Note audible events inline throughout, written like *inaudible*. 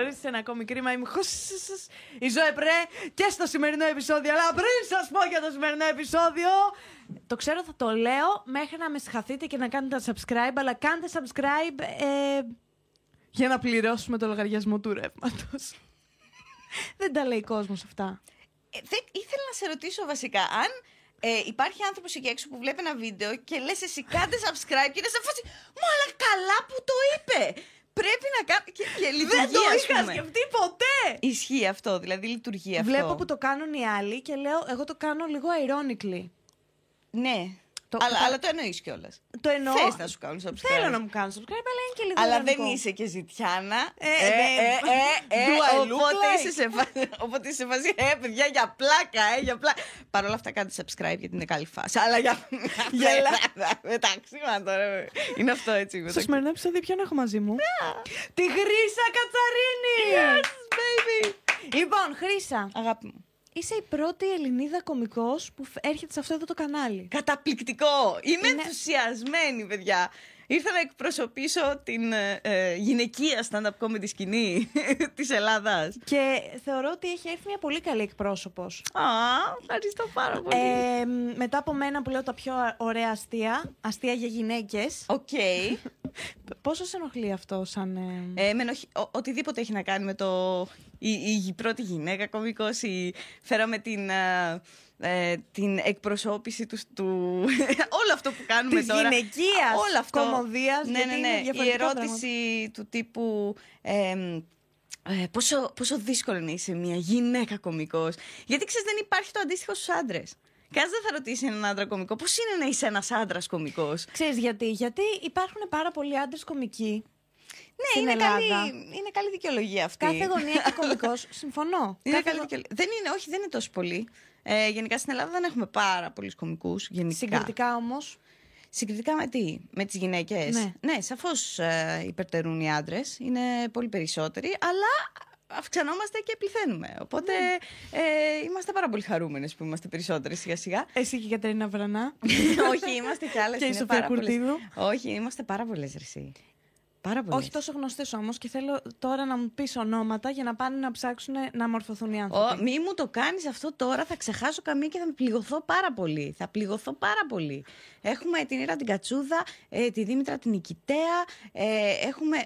ορίσατε σε ένα ακόμη κρίμα. Είμαι η Ζωέ Πρέ και στο σημερινό επεισόδιο. Αλλά πριν σας πω για το σημερινό επεισόδιο, το ξέρω θα το λέω μέχρι να με συγχαθείτε και να κάνετε subscribe. Αλλά κάντε subscribe ε, για να πληρώσουμε το λογαριασμό του ρεύματος. Δεν τα λέει κόσμος αυτά. Ε, δεν, ήθελα να σε ρωτήσω βασικά αν ε, υπάρχει άνθρωπος εκεί έξω που βλέπει ένα βίντεο και λες εσύ κάντε subscribe και είναι σε φάση. Μα αλλά καλά που το είπε! Πρέπει να κάνει. Και, και λειτουργεί, Δεν το ας είχα πούμε. σκεφτεί ποτέ! Ισχύει αυτό, δηλαδή λειτουργεί αυτό. Βλέπω που το κάνουν οι άλλοι και λέω, εγώ το κάνω λίγο ironically. Ναι. Το- αλλά, το- αλλά το εννοείς κιόλας. Το εννοώ. Θες να σου κάνουν subscribe. Θέλω να μου κάνουν subscribe, αλλά είναι και λίγο Αλλά ironical. δεν είσαι και ζητιάνα. Ε, ναι. *laughs* Do I look οπότε, like? είσαι σε φάση, *laughs* οπότε είσαι σε φάση, ε, παιδιά, για πλάκα, ε, για πλάκα. Παρ' όλα αυτά κάντε subscribe γιατί είναι καλή φάση. Αλλά για... *laughs* Γελά. Εντάξει, μα τώρα. Είναι αυτό έτσι. Στο μεταξύ. σημερινό επεισόδιο ποιον έχω μαζί μου; Τη Χρύσα Κατσαρίνη! Yes, baby. Λοιπόν, Χρύσα, Αγάπη μου. Είσαι η πρώτη Ελληνίδα κωμικός που φ- έρχεται σε αυτό εδώ το κανάλι. Καταπληκτικό. Είμαι Είναι- ενθουσιασμένη, παιδιά. Ήρθα να εκπροσωπήσω την ε, ε, γυναικεία stand-up comedy σκηνή *laughs* της Ελλάδας. Και θεωρώ ότι έχει έρθει μια πολύ καλή εκπρόσωπος. Α, ευχαριστώ πάρα πολύ. Ε, μ, μετά από μένα που λέω τα πιο ωραία αστεία, αστεία για γυναίκες, Οκ. *laughs* πόσο σε ενοχλεί αυτό σαν... ε, Ε, με ενοχ- ο- οτιδήποτε έχει να κάνει με το. Η, η πρώτη γυναίκα κωμικός, η, φέραμε την, ε, ε, την εκπροσώπηση τους, του *laughs* όλο αυτό που κάνουμε Της τώρα. γυναικείας όλο αυτό. κωμωδίας, ναι, γιατί ναι, είναι ναι. Η διαφορετικά ερώτηση του τύπου εμ, ε, πόσο, πόσο δύσκολο είναι να είσαι μια γυναίκα κωμικός. Γιατί ξέρεις δεν υπάρχει το αντίστοιχο στους άντρες. Κανένας δεν θα ρωτήσει έναν άντρα κωμικό πώς είναι να είσαι ένας άντρας κωμικός; Ξέρεις γιατί, γιατί υπάρχουν πάρα πολλοί άντρες κωμικοί. Ναι, Στην είναι Ελλάδα. καλή, είναι καλή δικαιολογία αυτή. Κάθε γωνία και κωμικός, συμφωνώ. Είναι Κάθε καλή γω- δικαιολογία. Δεν είναι, όχι, δεν είναι τόσο πολύ. Ε, γενικά στην Ελλάδα δεν έχουμε πάρα πολλούς κωμικού. Γενικά. Συγκριτικά όμως, Συγκριτικά με τι, με τις γυναίκες. Ναι. ναι σαφώς ε, υπερτερούν οι άντρες. Είναι πολύ περισσότεροι, αλλά αυξανόμαστε και πληθαίνουμε. Οπότε Ναι. ε, είμαστε πάρα πολύ χαρούμενες που είμαστε περισσότερε σιγά σιγά. εσύ και η Κατερίνα Βρανά. *laughs* όχι, είμαστε κι άλλες. Και η Σοφία Κουρτίδου. Όχι, είμαστε πάρα πολλές ρεσί. Πάρα πολλές. Όχι τόσο γνωστές όμως και θέλω τώρα να μου πεις ονόματα για να πάνε να ψάξουν να μορφωθούν οι Ω, άνθρωποι. μη μου το κάνεις αυτό τώρα, θα ξεχάσω καμία και θα με πληγωθώ πάρα πολύ. Θα πληγωθώ πάρα πολύ. Έχουμε την Ήρα την Κατσούδα, ε, τη Δήμητρα την Νικητέα, ε, έχουμε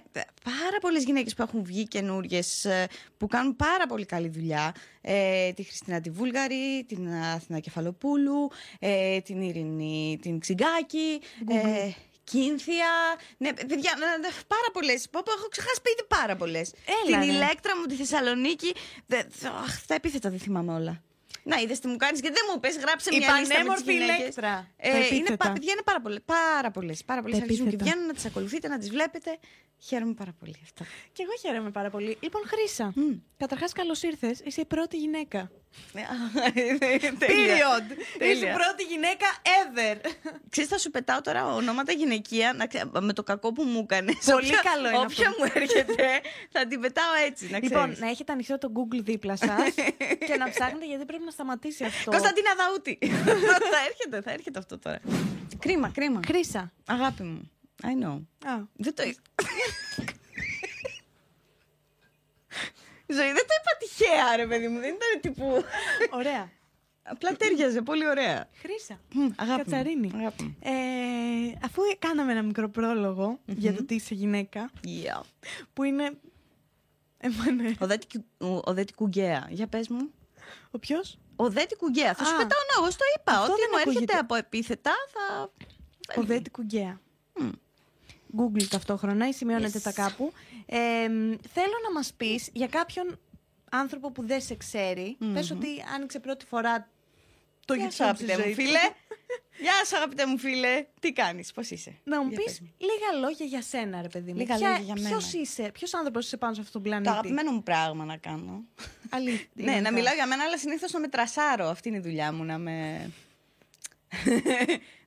πάρα πολλές γυναίκες που έχουν βγει καινούριε που κάνουν πάρα πολύ καλή δουλειά. Ε, τη Χριστίνα τη Βούλγαρη, την Αθηνά Κεφαλοπούλου, ε, την Ειρηνή την Ξυγκάκη, ε, Κίνθια. Ναι, παιδιά, ναι, ναι, πάρα πολλές. Έχω ξεχάσει ήδη πάρα πολλές. Έλα, Την ρε. Ηλέκτρα μου, τη Θεσσαλονίκη. Δε, δε- αχ, τα επίθετα δεν θυμάμαι όλα. Να είδες τι μου κάνεις και δεν μου πες γράψε Η μια λίστα με τις πανέμορφη γυναίκες. Ηλέκτρα. Τα Ε, είναι, επίθετα. πα- παιδιά, είναι πάρα πολλές. Πάρα πολλές. Πάρα πολλές. Τα Αρχίζουν και επίθετα. βγαίνουν να τις ακολουθείτε, να τις βλέπετε. Χαίρομαι πάρα πολύ αυτό. Και εγώ χαίρομαι πάρα πολύ. Λοιπόν, Χρύσα, Μμ. καταρχάς καλώς ήρθες. Είσαι η πρώτη γυναίκα. Τέλεια. Period. Τέλεια. Είσαι η πρώτη γυναίκα ever. Ξέρεις, θα σου πετάω τώρα ονόματα γυναικεία να ξε- με το κακό που μου έκανες. Πολύ καλό είναι Όποια αυτό. μου έρχεται, θα την πετάω έτσι, να ξέρεις. Λοιπόν, να έχετε ανοιχτό το Google δίπλα σας και να ψάχνετε γιατί πρέπει να σταματήσει αυτό. Κωνσταντίνα Δαούτη. *laughs* θα έρχεται, θα έρχεται αυτό τώρα. Κρίμα, κρίμα. Χρύσα. Αγάπη μου. I know. Α, Δεν το είπα. Ζωή, δεν το είπα τυχαία, ρε παιδί μου. Δεν ήταν τύπου. ωραία. Απλά τέριαζε πολύ ωραία. Χρύσα. Μμ, αγάπη μου. Κατσαρίνη. Αγάπη μου. Ε, αφού κάναμε ένα μικρό πρόλογο για το τι είσαι γυναίκα, Yeah. που είναι. Εμένα. Ο Δέτη, Κου- ο- ο Δέτη Κουγκαία. Για πες μου. Ο ποιος; Ο Δέτη Κουγκαία. Θα σου Α. πετάω ναι, εγώ στο είπα. Αυτό Ό,τι δεν μου έρχεται ακούγεται. από επίθετα θα. Ο Δέτη Κουγκαία. Μμ. Google ταυτόχρονα ή σημειώνετε Yes. τα κάπου. Ε, μ, θέλω να μας πεις για κάποιον άνθρωπο που δεν σε ξέρει. Πες ότι άνοιξε πρώτη φορά το Γεια YouTube σου, αγαπητέ στη ζωή μου του. φίλε. Γεια σου, αγαπητέ μου φίλε. Τι κάνεις, πώς είσαι; Να μου Για πεις πες μου. λίγα λόγια για σένα, ρε παιδί μου. Λίγα Ποια- λόγια για μένα. Ποιος είσαι, ποιος άνθρωπος είσαι πάνω σε αυτόν τον Το πλανήτη; αγαπημένο μου πράγμα να κάνω. Αλήθεια. ναι, να μιλάω για μένα, αλλά συνήθως να με τρασάρω. Αυτή είναι η δουλειά μου, να με.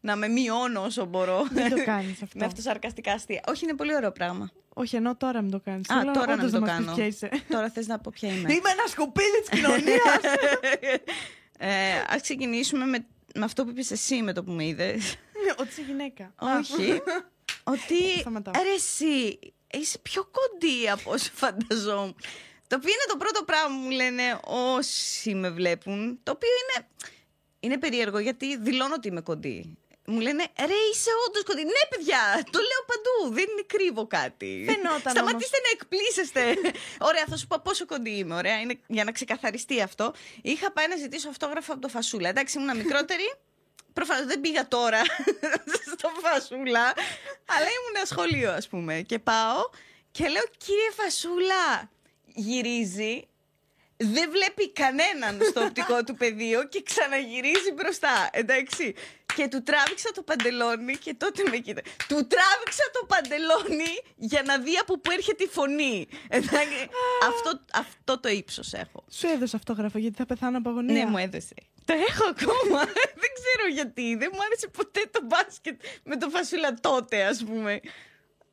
Να με μειώνω όσο μπορώ. Δεν το κάνεις αυτό. *laughs* με αυτοσαρκαστικά αστεία. Όχι, είναι πολύ ωραίο πράγμα. Όχι, ενώ τώρα μην το κάνεις. Α, Θέλω τώρα να όντως μην το μας πεις κάνω. ποια είσαι. τώρα θες να πω ποια είμαι. Είμαι ένα σκουπίδι της κοινωνίας. *laughs* ε, Α ξεκινήσουμε με, με αυτό που είπες εσύ με το που με είδες. Ότι είσαι γυναίκα. Όχι. *laughs* ότι. Σταματάω. Ρε, εσύ. είσαι πιο κοντή από όσο φανταζόμουν. Το οποίο είναι το πρώτο πράγμα που μου λένε όσοι με βλέπουν. Το οποίο είναι, είναι περίεργο γιατί δηλώνω ότι είμαι κοντή. Μου λένε ρε είσαι όντως κοντή. Ναι, παιδιά, το λέω παντού. Δεν είναι κρύβο κάτι. Φαινόταν Σταματήστε να εκπλήσεστε. ωραία, θα σου πω πόσο κοντή είμαι. Ωραία, είναι για να ξεκαθαριστεί αυτό. Είχα πάει να ζητήσω αυτόγραφο από το Φασούλα. Εντάξει, ήμουν μικρότερη. Προφανώς δεν πήγα τώρα *laughs* στο Φασούλα, αλλά ήμουν σχολείο, ας πούμε. Και πάω και λέω, κύριε Φασούλα, γυρίζει δεν βλέπει κανέναν στο οπτικό του πεδίο και ξαναγυρίζει μπροστά. Εντάξει. Και του τράβηξα το παντελόνι και τότε με κοίτα. Του τράβηξα το παντελόνι για να δει από πού έρχεται η φωνή. Εντάξει. αυτό, αυτό το ύψος έχω. Σου έδωσε αυτόγραφο γιατί θα πεθάνω από αγωνία. Ναι, μου έδωσε. Το έχω ακόμα. *laughs* δεν ξέρω γιατί. Δεν μου άρεσε ποτέ το μπάσκετ με το φασούλα τότε, ας πούμε.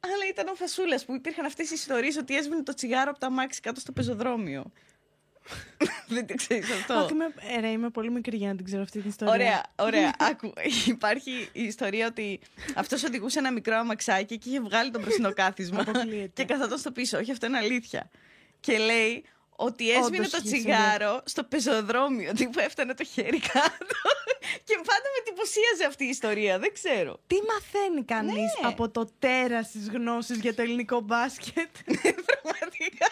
Αλλά ήταν ο φασούλας που υπήρχαν αυτές οι ιστορίες ότι έσβηνε το τσιγάρο από τα μάξι κάτω στο πεζοδρόμιο. *laughs* Δεν το ξέρεις αυτό. Όχι, είμαι, ε, ρε, είμαι πολύ μικρή για να την ξέρω αυτή την ιστορία. Ωραία, ωραία. *laughs* Άκου, υπάρχει η ιστορία ότι αυτός οδηγούσε ένα μικρό αμαξάκι και είχε βγάλει το μπροστινό κάθισμα Αποκλείεται. και καθόταν στο πίσω. Όχι, αυτό είναι αλήθεια. Και λέει ότι έσβηνε Όντως το είχε τσιγάρο στο πεζοδρόμιο. *laughs* Τύπου έφτανε το χέρι κάτω. και πάντα με εντυπωσίαζε αυτή η ιστορία. Δεν ξέρω. Τι μαθαίνει κανείς Ναι. από το τέρας της γνώσης για το ελληνικό μπάσκετ; Πραγματικά.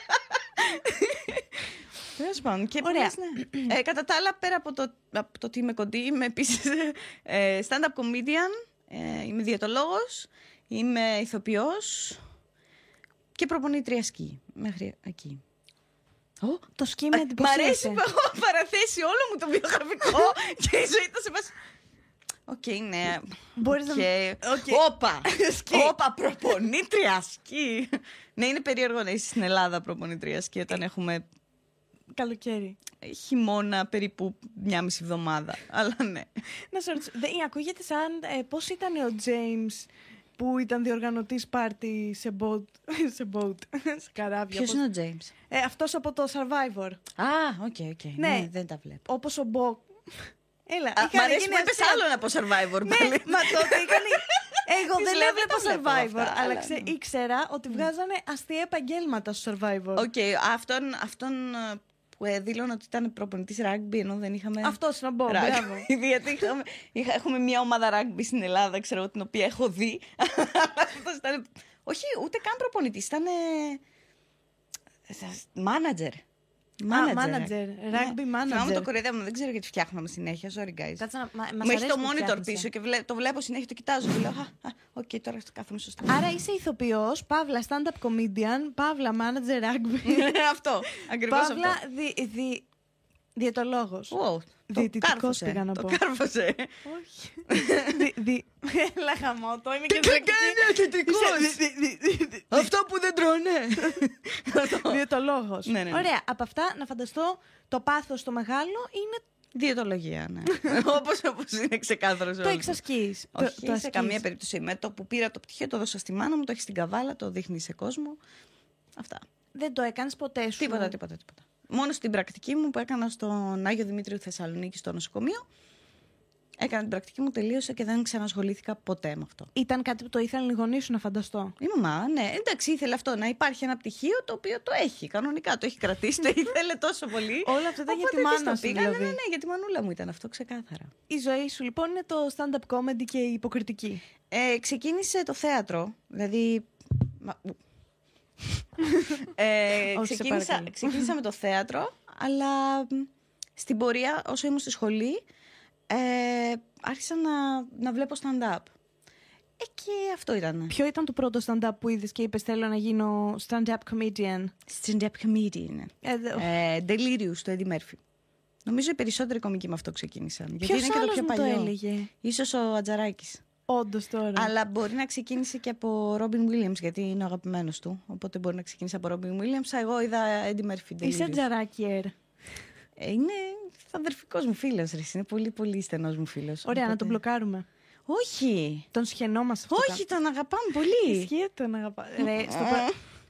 Τέλος πάντων. Και Ωραία. πες, ναι. ε, κατά τα άλλα, πέρα από το, από το ότι είμαι κοντή, είμαι επίσης ε, stand-up comedian, ε, είμαι διαιτολόγος, είμαι ηθοποιός και προπονήτρια σκι. Μέχρι εκεί. Ω, το σκι με Μ' εντυπωσίασε. αρέσει που έχω παραθέσει όλο μου το βιογραφικό και η ζωή ήταν σε βάση. Οκ, ναι. Μπορείς να- OK. OK. Όπα! Σκι. Όπα, προπονήτρια σκι. ναι, είναι περίεργο να είσαι στην Ελλάδα προπονήτρια σκι όταν έχουμε Καλοκαίρι. χειμώνα περίπου μια μισή εβδομάδα. *laughs* Αλλά ναι. Να σε ρωτήσω, δεν, ακούγεται σαν ε, πώς ήταν ο James που ήταν διοργανωτής πάρτι σε boat, *laughs* σε boat, σε καράβια. Ποιος πώς- είναι ο James. Ε, αυτός από το Survivor. Α, OK, OK. Ναι. Ναι, δεν τα βλέπω. Όπως ο Μπο... Έλα, Α, είχαν Μ' αρέσει γίνει που είπες αστεία- άλλον από Survivor Ναι, πάλι. μα τότε είχαν... *laughs* Εγώ Της δεν λέω, έβλεπα δεν τα βλέπω Survivor, αυτά, αλλά αλλά ξέ- ναι. ήξερα ότι βγάζανε αστεία επαγγέλματα στο Survivor. OK, αυτόν, αυτόν ε, που ε, δήλωνα ότι ήταν προπονητής rugby ενώ δεν είχαμε... Αυτός να μπω, rugby. μπράβο. *laughs* Γιατί είχαμε, είχα, έχουμε μια ομάδα rugby στην Ελλάδα, ξέρω εγώ, την οποία έχω δει. *laughs* Αυτός ήταν, όχι, ούτε καν προπονητής, ήταν μάνατζερ. Manager, rugby Θυμάμαι manager. το κοροϊδεύουμε, δεν ξέρω γιατί φτιάχναμε συνέχεια, sorry guys. Κάτσε να... μα- μας Μου έχει αρέσει το που monitor φτιάχνεσαι. πίσω και βλέ- το βλέπω συνέχεια, το κοιτάζω και λέω Α, α, οκ, τώρα κάθομαι σωστά. Άρα είσαι ηθοποιός, παύλα stand-up comedian, παύλα manager rugby, *laughs* αυτό. Ακριβώς παύλα αυτό. δι, δι, διαιτολόγος. Wow, το Διαιτητικός κάρφωσε. πήγα να το πω. κάρφωσε. Όχι. *laughs* δι, δι, έλα χαμότο, είμαι και Τι δρακτική. κάνει αθλητικός; Είσαι δι- δι- δι- δι- Αυτό που δεν τρώνε. Διαιτολόγος. Ναι, ναι, ναι. Ωραία, από αυτά να φανταστώ το πάθος το μεγάλο είναι Διαιτολογία, ναι. *laughs* όπως, όπως είναι ξεκάθαρος. το εξασκείς. το- Όχι, το σε ασκείς. καμία περίπτωση. Με το που πήρα το πτυχίο, το δώσα στη μάνα μου, το έχει στην καβάλα, το δείχνει σε κόσμο. Αυτά. Δεν το έκανες ποτέ σου; Τίποτα, τίποτα, τίποτα. Μόνο στην πρακτική μου που έκανα στον Άγιο Δημήτριο Θεσσαλονίκη στο νοσοκομείο. Έκανα την πρακτική μου, τελείωσα και δεν ξανασχολήθηκα ποτέ με αυτό. Ήταν κάτι που το ήθελαν οι γονείς σου να φανταστώ; Η μαμά, ναι, εντάξει, ήθελε αυτό να υπάρχει ένα πτυχίο το οποίο το έχει κανονικά. Το έχει κρατήσει, το *laughs* ήθελε τόσο πολύ. Όλα αυτά ήταν για Οπότε τη της μάνα το σου, πήγα. δηλαδή. Ναι, ναι, ναι, για τη μανούλα μου ήταν αυτό ξεκάθαρα. Η ζωή σου λοιπόν είναι το stand-up comedy και η υποκριτική. Ε, ξεκίνησε το θέατρο, δηλαδή... Μα- ου. ε, Όχι, σε ξεκίνησα, παρακαλώ. ξεκίνησα με το θέατρο, αλλά μ, στην πορεία, όσο ήμουν στη σχολή, ε, άρχισα να, να βλέπω stand-up. Ε, και αυτό ήταν. Ποιο ήταν το πρώτο stand-up που είδες και είπες θέλω να γίνω stand-up comedian. Stand-up comedian. Ε, δε- Ε, Delirious, το Eddie Murphy. Νομίζω οι περισσότεροι κομικοί με αυτό ξεκίνησαν. Γιατί Ποιος είναι και το άλλος πιο μου το παλιό. έλεγε; Ίσως ο Ατζαράκης. Όντως τώρα. Αλλά μπορεί να ξεκίνησε και από Ρόμπιν Williams, γιατί είναι ο αγαπημένος του. Οπότε μπορεί να ξεκίνησε από Ρόμπιν Williams. Εγώ είδα Eddie Murphy. Είσαι Delirious. τζαράκι, ερ. Ε, είναι αδερφικός μου φίλος. Είναι πολύ, πολύ στενός μου φίλος. Ωραία, να τον μπλοκάρουμε. Όχι. Τον σχαινόμαστε αυτό. Όχι, τον αγαπάμε πολύ. Ισχύει τον αγαπά.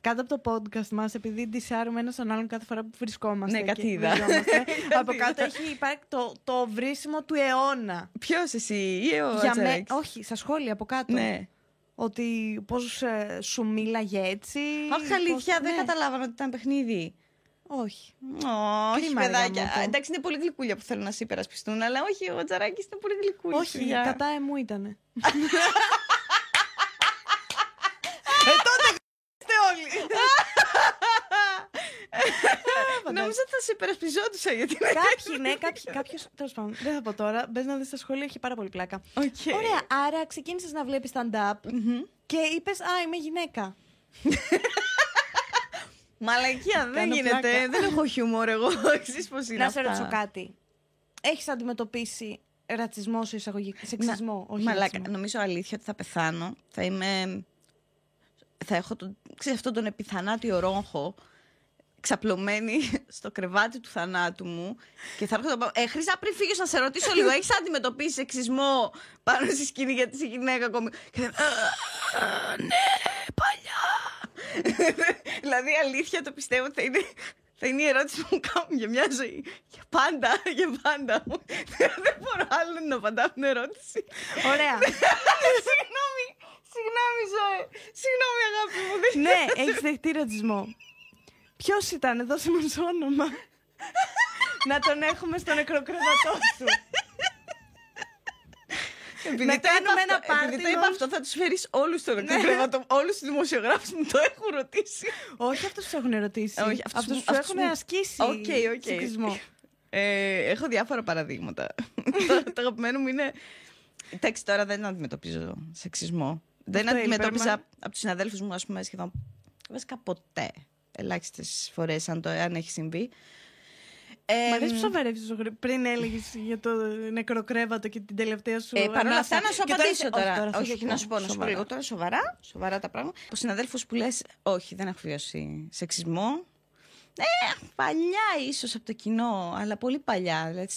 Ρε, στο πα- Κάτω από το podcast μας, επειδή ντυσάρουμε ένα τον άλλον κάθε φορά που βρισκόμαστε. Ναι, και κάτι είδα. βριζόμαστε, *laughs* από Κάτι κάτω είδα. έχει υπάρχει το, το βρίσιμο του αιώνα. Ποιος εσύ ή ο Για με, Ατζαράκης; όχι, στα σχόλια από κάτω. Ναι. Ότι πώς ε, σου μίλαγε έτσι. Όχι, πώς- αλήθεια, δεν ναι. καταλάβανε ότι ήταν παιχνίδι. Όχι. Όχι, Κρίμα, ρε παιδάκια. γαμώτο. Εντάξει, είναι πολύ γλυκούλια που θέλουν να σε υπερασπιστούν, αλλά όχι, ο Τζαράκης είναι πολύ γλυκούλη. Όχι, παιδιά. κατά εμού ήτανε. *laughs* Νόμιζα ότι θα σε υπερασπιζόντουσαν γιατί είναι. Κάποιοι, ναι, κάποιοι, κάποιος, τέλος πάντων, δεν θα πω τώρα, μπες να δεις τα σχόλια, έχει πάρα πολύ πλάκα. Οκ. Ωραία, άρα ξεκίνησες να βλέπεις stand-up Μμμ. και είπες, α, είμαι γυναίκα. *laughs* Μαλακία, δεν Κάνω γίνεται. πλάκα. Δεν έχω χιούμορ εγώ. *laughs* Ξέρεις πώς είναι Να σε αυτά. ρωτήσω κάτι. Έχεις αντιμετωπίσει ρατσισμό σε εισαγωγή, σεξισμό, όχι Μαλάκα, ρατσισμό; νομίζω αλήθεια ότι θα πεθάνω. Θα είμαι. Θα έχω τον, ξέρεις, αυτόν τον επιθανάτιο ρόγχο ξαπλωμένη *laughs* στο κρεβάτι του θανάτου μου και θα έρχονταν πάνω. Ε, Χρυσά, πριν φύγεις να σε ρωτήσω λίγο, *laughs* έχεις αντιμετωπίσει σεξισμό πάνω στη σκηνή γιατί είσαι γυναίκα ακόμη; Και θα... «Α, α, ναι, παλιά. *laughs* δηλαδή, αλήθεια το πιστεύω ότι θα είναι, θα είναι η ερώτηση που μου κάνουν για μια ζωή. Για πάντα, για πάντα. Δεν μπορώ άλλο να απαντάω την ερώτηση. Ωραία. συγγνώμη, συγγνώμη, Ζωέ. Συγγνώμη, αγάπη μου. δεν- ναι, έχεις δεχτεί ρατσισμό. Ποιος ήταν, δώσε μας όνομα; να τον έχουμε στο νεκροκρεβατό σου. Επειδή Να το είπα κάνουμε αυτό- ένα πάρτι Επειδή το είπα μας. αυτό, θα τους φέρεις όλους στο νεκροκρεβατό. Όλους τους δημοσιογράφους μου το έχουν ρωτήσει. όχι αυτούς που έχουν ερωτήσει. Όχι, αυτούς αυτούς που- που αυτούς έχουν που- ασκήσει OK, OK. σεξισμό. Ε, έχω διάφορα παραδείγματα. *laughs* το, το αγαπημένο μου είναι. Εντάξει, τώρα δεν αντιμετωπίζω σεξισμό. Δεν Αυτό αντιμετώπιζα είπαμε. από τους συναδέλφους μου, ας πούμε, σχεδόν. Βασικά ποτέ. Ελάχιστες φορές, αν, το- αν έχει συμβεί. Ε, Μ' αρέσει που σοβαρεύεις τόσο γρήγορα. Πριν έλεγες για το νεκροκρέβατο και την τελευταία σου Ε, παρ' όλα ανάσα. αυτά, να σου Και απαντήσω είσαι- τώρα. Όχι, τώρα θα Όχι, σου όχι, να σου πω, να σου πω σοβαρά. λίγο τώρα σοβαρά. Σοβαρά τα πράγματα. Από συναδέλφους που λες, Όχι, δεν έχω βιώσει σεξισμό. Ε, παλιά ίσως από το κοινό, αλλά πολύ παλιά. Δηλαδή,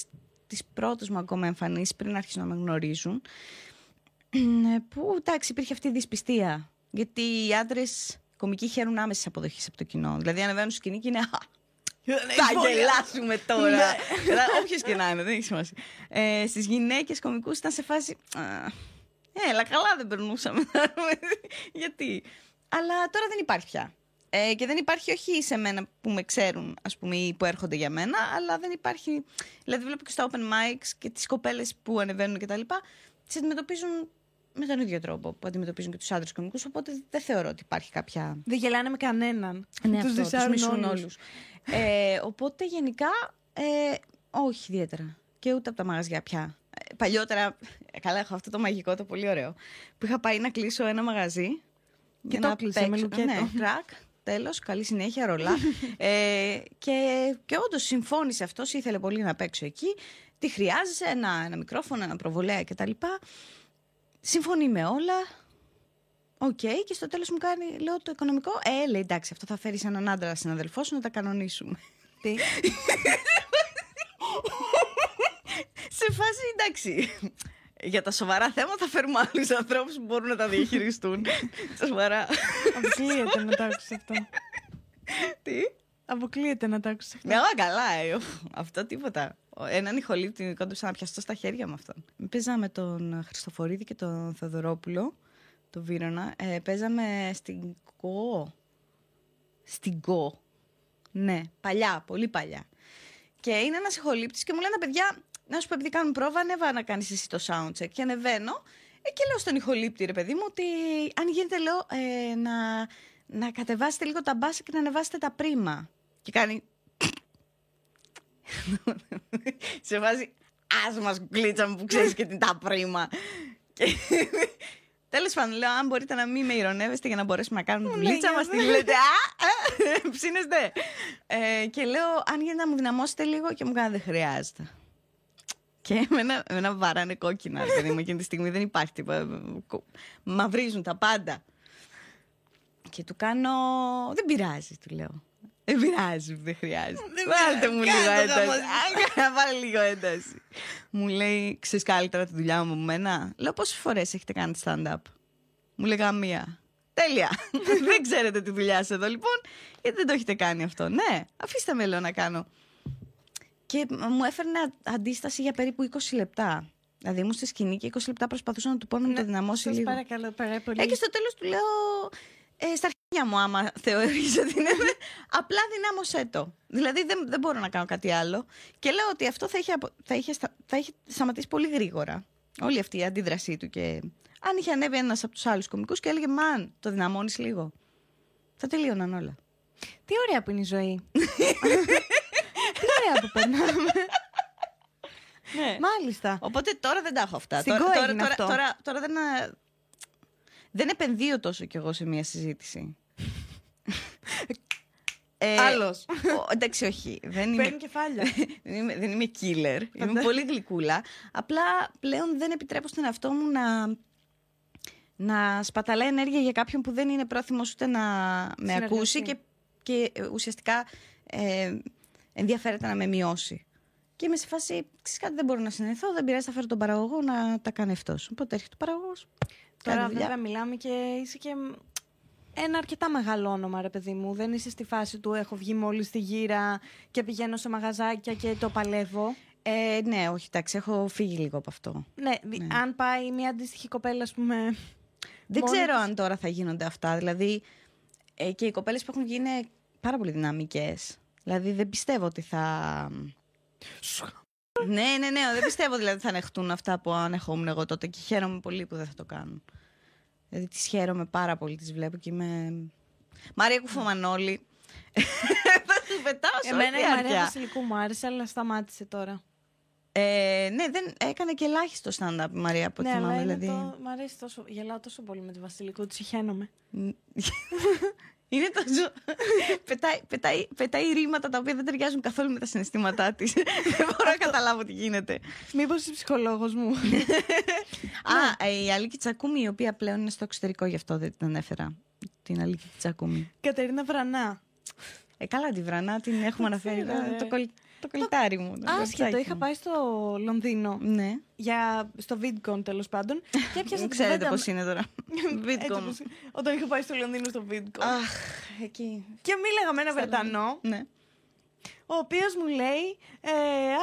τις πρώτες μου ακόμα εμφανίσεις πριν άρχισαν να με γνωρίζουν. ε, Που εντάξει, υπήρχε αυτή η δυσπιστία. Γιατί οι άντρες κομικοί χαίρουν άμεσης αποδοχής από το κοινό. Δηλαδή, ανεβαίνουν στη σκηνή και είναι. «Α, θα γελάσουμε τώρα. Όποιο και να είναι, δεν έχει σημασία. Ε, Στις γυναίκες κομικούς ήταν σε φάση. «Α, Έλα, καλά δεν περνούσαμε. *laughs* Γιατί; Αλλά τώρα δεν υπάρχει πια. Ε, και δεν υπάρχει όχι σε μένα που με ξέρουν, ας πούμε, ή που έρχονται για μένα, αλλά δεν υπάρχει. Δηλαδή, βλέπω και στα open mics και τις κοπέλες που ανεβαίνουν κτλ. Τις αντιμετωπίζουν με τον ίδιο τρόπο που αντιμετωπίζουν και τους άντρες κομικού. Οπότε δεν θεωρώ ότι υπάρχει κάποια Δεν γελάνε με κανέναν. ναι, Τους αυτό, τους δυσάρουν μισούν όλους. όλους. Ε, οπότε γενικά, ε, όχι ιδιαίτερα. Και ούτε από τα μαγαζιά πια. Ε, παλιότερα, ε, καλά έχω αυτό το μαγικό, το πολύ ωραίο, που είχα πάει να κλείσω ένα μαγαζί. Και για το να κλείσε παίξω. με λουκέτο. Ναι, κρακ, τέλος, καλή συνέχεια, ρολά. ε, και, και όντως συμφώνησε αυτός, ήθελε πολύ να παίξω εκεί. Τι χρειάζεσαι, ένα, ένα μικρόφωνο, ένα προβολέα κτλ. Συμφωνεί με όλα. Οκ, και στο τέλος μου κάνει, λέω το οικονομικό. Ε, λέει εντάξει, αυτό θα φέρει έναν άντρα συναδελφός σου να τα κανονίσουμε. Τι; Σε φάση εντάξει. Για τα σοβαρά θέματα θα φέρουμε άλλους ανθρώπους που μπορούν να τα διαχειριστούν. σοβαρά. Αποκλείεται να το άκουσε αυτό. Τι; Αποκλείεται να το άκουσες αυτό. Ναι, α, καλά, ε, ουφ, αυτό τίποτα. Ο- Έναν ηχολήπτη κόντουσα να πιαστώ στα χέρια με αυτόν. Παίζα με τον Χριστοφορίδη και τον Θεοδωρόπουλο, τον Βίρονα. Ε, παίζαμε στην ΚΟ. Στην ΚΟ. Ναι, παλιά, πολύ παλιά. Και είναι ένας ηχολήπτης και μου λένε παιδιά, να σου πω, επειδή κάνουν πρόβα, ανέβα να κάνεις εσύ το soundcheck. Και ανεβαίνω ε, και λέω στον ηχολήπτη, ρε παιδί μου, ότι αν γίνεται, λέω, ε, να, να κατεβάσετε λίγο τα μπάσα και να ανεβάσετε τα πρίμα. Και κάνει. Σε βάζει. Α μα γκλίτσα μου που ξέρεις και την τα πρίμα. Και... Τέλος πάντων, λέω: Αν μπορείτε να μην με ηρωνεύεστε για να μπορέσουμε να κάνουμε τη γλίτσα μας, τη λέτε. Α, α, ψήνεστε. Ε, και λέω: Αν γίνεται να μου δυναμώσετε λίγο και μου κάνει δεν χρειάζεται. Και με ένα, με ένα βαράνε κόκκινα, ρε παιδί μου, εκείνη τη στιγμή δεν υπάρχει τίποτα. Κο- Μαυρίζουν τα πάντα. Και του κάνω. Δεν πειράζει, του λέω. Δεν πειράζει, δεν χρειάζεται. Βάλτε μου λίγο ένταση. *laughs* Να βάλει λίγο ένταση. Μου λέει, ξέρεις καλύτερα τη δουλειά μου από μένα; Λέω, πόσες φορές έχετε κάνει stand-up; Μου λέει, μία. Τέλεια. *laughs* δεν ξέρετε τη δουλειά σας εδώ, λοιπόν, γιατί δεν το έχετε κάνει αυτό. Ναι, αφήστε με, λέω, να κάνω. Και μου έφερνε αντίσταση για περίπου 20 λεπτά. Δηλαδή ήμουν στη σκηνή και 20 λεπτά προσπαθούσα να του πω να μου το δυναμώσει Ναι, Σας λίγο. παρακαλώ, πάρα πολύ. Ε, και στο τέλος του λέω. Ε, στα αρχίδια μου, άμα θεωρείς ότι είναι. *laughs* απλά δυνάμωσέ το. Δηλαδή δεν, δεν μπορώ να κάνω κάτι άλλο. Και λέω ότι αυτό θα είχε, απο- θα είχε, στα- θα είχε σταματήσει πολύ γρήγορα. Όλη αυτή η αντίδρασή του. Και αν είχε ανέβει ένας από τους άλλους κομικούς και έλεγε Μαν, το δυναμώνεις λίγο. Θα τελείωναν όλα. Τι ωραία που είναι η ζωή. *laughs* Τι ωραία που περνάμε. Ναι. Μάλιστα. Οπότε τώρα δεν τα έχω αυτά. Στην τώρα, Go τώρα, έγινε τώρα, αυτό. τώρα, τώρα δεν, α- δεν επενδύω τόσο κι εγώ σε μια συζήτηση. ε, Άλλος. ο- εντάξει, όχι. Δεν είμαι, Παίρνει κεφάλια. *laughs* δεν είμαι, δεν είμαι killer. Είμαι Φαντά- πολύ γλυκούλα. Απλά πλέον δεν επιτρέπω στον εαυτό μου να, να σπαταλάει ενέργεια για κάποιον που δεν είναι πρόθυμος ούτε να με Συνεργαστεί. ακούσει και, και ε, ουσιαστικά ε, ενδιαφέρεται να με μειώσει. Και είμαι σε φάση, ξέρεις κάτι, δεν μπορώ να συνενεθώ, δεν πειράζει, θα φέρω τον παραγωγό να τα κάνει αυτός. Οπότε έρχεται ο παραγωγός, Τώρα κάνει δουλειά. βέβαια μιλάμε και είσαι και ένα αρκετά μεγάλο όνομα, ρε παιδί μου. Δεν είσαι στη φάση του έχω βγει μόλις στη γύρα και πηγαίνω σε μαγαζάκια και το παλεύω. Ε, ναι, όχι, εντάξει, έχω φύγει λίγο από αυτό. Ναι, δι- αν πάει μια αντίστοιχη κοπέλα, ας πούμε. Δεν μόνη ξέρω της- αν τώρα θα γίνονται αυτά. Δηλαδή, ε, και οι κοπέλες που έχουν βγει είναι πάρα πολύ δυναμικές. Δηλαδή, δεν πιστεύω ότι θα... ναι, ναι, ναι, δεν πιστεύω δηλαδή θα ανεχτούν αυτά που ανεχόμουν εγώ τότε και χαίρομαι πολύ που δεν θα το κάνουν. Δηλαδή, τις χαίρομαι πάρα πολύ, τις βλέπω και είμαι... Μαρία Κουφομανόλη. *laughs* θα σου πετάω σε όλη Εμένα η Μαρία διάρκεια. Βασιλικού μου άρεσε, αλλά σταμάτησε τώρα. Ε, ναι, δεν έκανε και ελάχιστο stand-up η Μαρία από ό,τι ναι, αλλά θυμάμαι. είναι Δηλαδή. το... μ' αρέσει τόσο. Γελάω τόσο πολύ με τη Βασιλικού, τη χαίνομαι. *laughs* *laughs* Είναι τόσο. πετάει, πετάει, πετάει ρήματα τα οποία δεν ταιριάζουν καθόλου με τα συναισθήματά της. *laughs* δεν μπορώ να καταλάβω τι γίνεται. Μήπως είσαι ψυχολόγος μου; *laughs* Α, ε, η Αλίκη Τσακούμη, η οποία πλέον είναι στο εξωτερικό, γι' αυτό δεν την ανέφερα. Την Αλίκη Τσακούμη. Κατερίνα Βρανά. Ε, καλά τη βρανά, την έχουμε αναφέρει. ξέρω, Το, ρε. το, κολ- το κολλητάρι μου. το Άσχετο, κοριτσάκι είχα μου. πάει στο Λονδίνο. Ναι. Για, στο VidCon τέλος πάντων. Και έπιασα Δεν την ξέρετε κουβέντα πώς είναι τώρα. *laughs* Έτσι Bitcom. όπως- Όταν είχα πάει στο Λονδίνο στο VidCon. Αχ, εκεί. Και μίλαγα με ένα Βρετανό, Ναι. ο οποίος μου λέει ε,